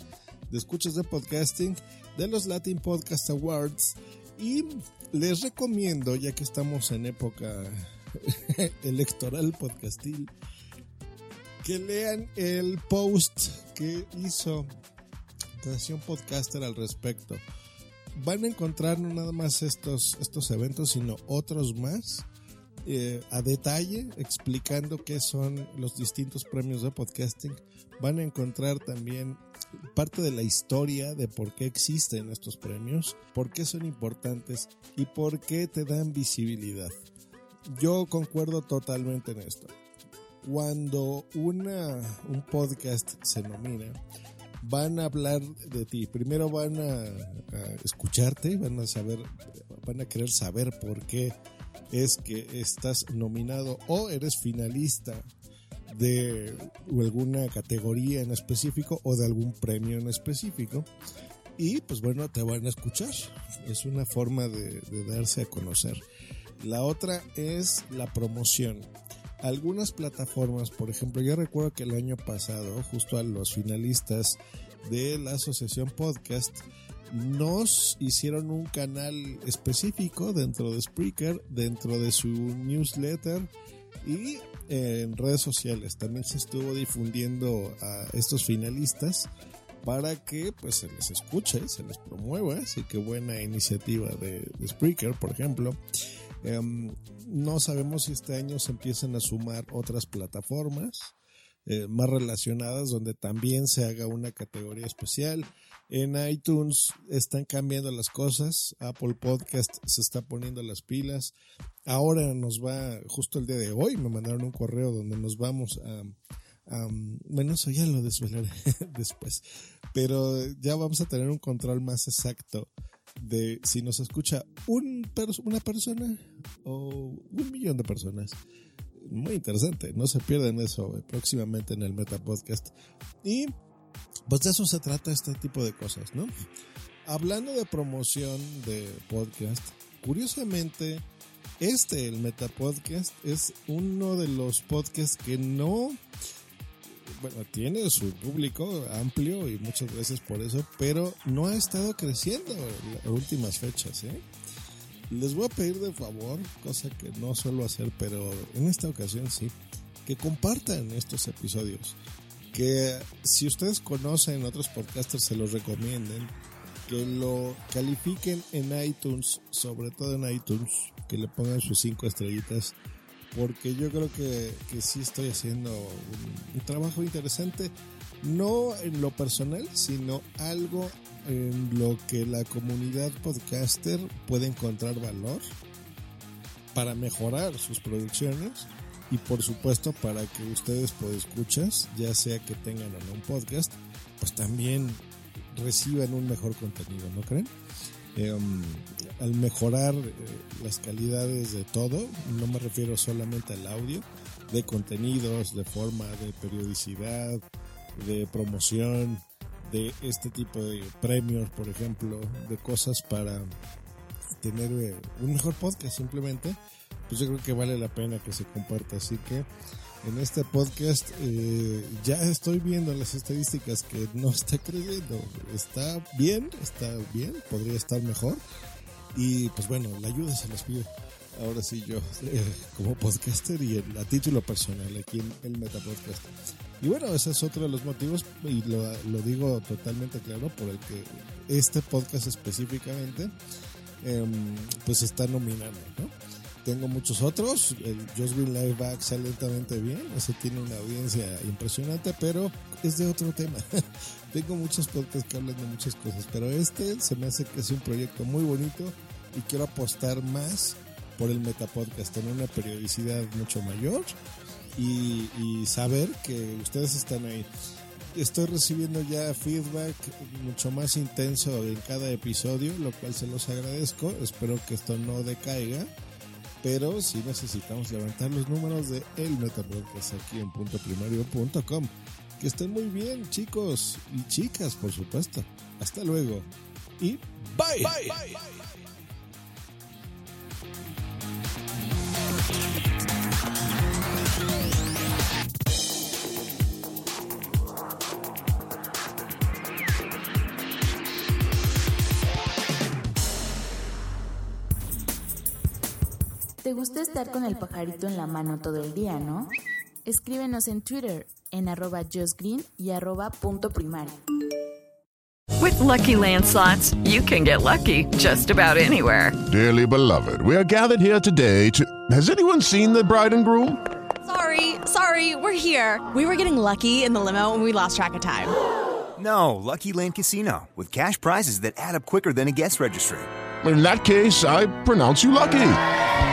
de Escuchas de Podcasting de los Latin Podcast Awards. Y les recomiendo, ya que estamos en época *laughs* electoral podcastil, que lean el post que hizo Nación Podcaster al respecto. Van a encontrar no nada más estos, estos eventos, sino otros más eh, a detalle explicando qué son los distintos premios de podcasting. Van a encontrar también parte de la historia de por qué existen estos premios, por qué son importantes y por qué te dan visibilidad. Yo concuerdo totalmente en esto. Cuando una, un podcast se nomina, van a hablar de ti. Primero van a, a escucharte, van a saber, van a querer saber por qué es que estás nominado o eres finalista de alguna categoría en específico o de algún premio en específico. Y pues bueno, te van a escuchar. Es una forma de, darse a conocer. La otra es la promoción. Algunas plataformas, por ejemplo, yo recuerdo que el año pasado, justo a los finalistas de la Asociación Podcast, nos hicieron un canal específico dentro de Spreaker, dentro de su newsletter y en redes sociales. También se estuvo difundiendo a estos finalistas para que pues se les escuche, se les promueva, así que buena iniciativa de, Spreaker, por ejemplo. Em, no sabemos si este año se empiezan a sumar otras plataformas eh, más relacionadas donde también se haga una categoría especial. En iTunes están cambiando las cosas. Apple Podcast se está poniendo las pilas. Ahora nos va, justo el día de hoy, me mandaron un correo donde nos vamos a, bueno, eso ya lo desvelaré *laughs* después. Pero ya vamos a tener un control más exacto de si nos escucha un una persona o un millón de personas. Muy interesante, no se pierdan eso próximamente en el Meta Podcast. Y pues de eso se trata este tipo de cosas, ¿no? Hablando de promoción de podcast, curiosamente, este, el Meta Podcast, es uno de los podcasts que no, bueno, tiene su público amplio y muchas veces por eso, pero no ha estado creciendo en las últimas fechas, ¿eh? Les voy a pedir de favor, cosa que no suelo hacer, pero en esta ocasión sí, que compartan estos episodios que si ustedes conocen otros podcasters se los recomienden, que lo califiquen en iTunes, sobre todo en iTunes, que le pongan sus cinco estrellitas, porque yo creo que, que sí estoy haciendo un, trabajo interesante, no en lo personal, sino algo en lo que la comunidad podcaster puede encontrar valor para mejorar sus producciones y por supuesto para que ustedes pues escuchas, ya sea que tengan o no un podcast, pues también reciban un mejor contenido, ¿no creen? Em, al mejorar eh, las calidades de todo, no me refiero solamente al audio, de contenidos, de forma de periodicidad, de promoción, de este tipo de premios, por ejemplo, de cosas para tener eh, un mejor podcast simplemente pues yo creo que vale la pena que se comparta. Así que en este podcast eh, ya estoy viendo las estadísticas que no está creciendo. Está bien, está bien, podría estar mejor. Y pues bueno, la ayuda se les pide. Ahora sí yo, eh, como podcaster y a título personal aquí en el Meta Podcast. Y bueno, ese es otro de los motivos, y lo, lo digo totalmente claro, por el que este podcast específicamente, eh, pues está nominando, ¿no? Tengo muchos otros. El Just Green Live va excelentemente bien. Ese tiene una audiencia impresionante, pero es de otro tema. *laughs* tengo muchos podcasts que hablan de muchas cosas, pero este se me hace que es un proyecto muy bonito y quiero apostar más por el Metapodcast, tener una periodicidad mucho mayor y, y saber que ustedes están ahí estoy recibiendo ya feedback mucho más intenso en cada episodio, lo cual se los agradezco. Espero que esto no decaiga pero sí necesitamos levantar los números de el Metapodcast aquí en puntoprimario.com. Que estén muy bien, chicos y chicas, por supuesto. Hasta luego. y bye. bye. ¿Te gusta estar con el pajarito en la mano todo el día, no? Escríbenos en Twitter en arroba justgreen y arroba punto primario. With lucky landslots, you can get lucky just about anywhere. Dearly beloved, we are gathered here today to. Has anyone seen the bride and groom? Sorry, sorry, we're here. We were getting lucky in the limo and we lost track of time. No, Lucky Land Casino, with cash prizes that add up quicker than a guest registry. In that case, I pronounce you lucky.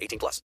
18 plus.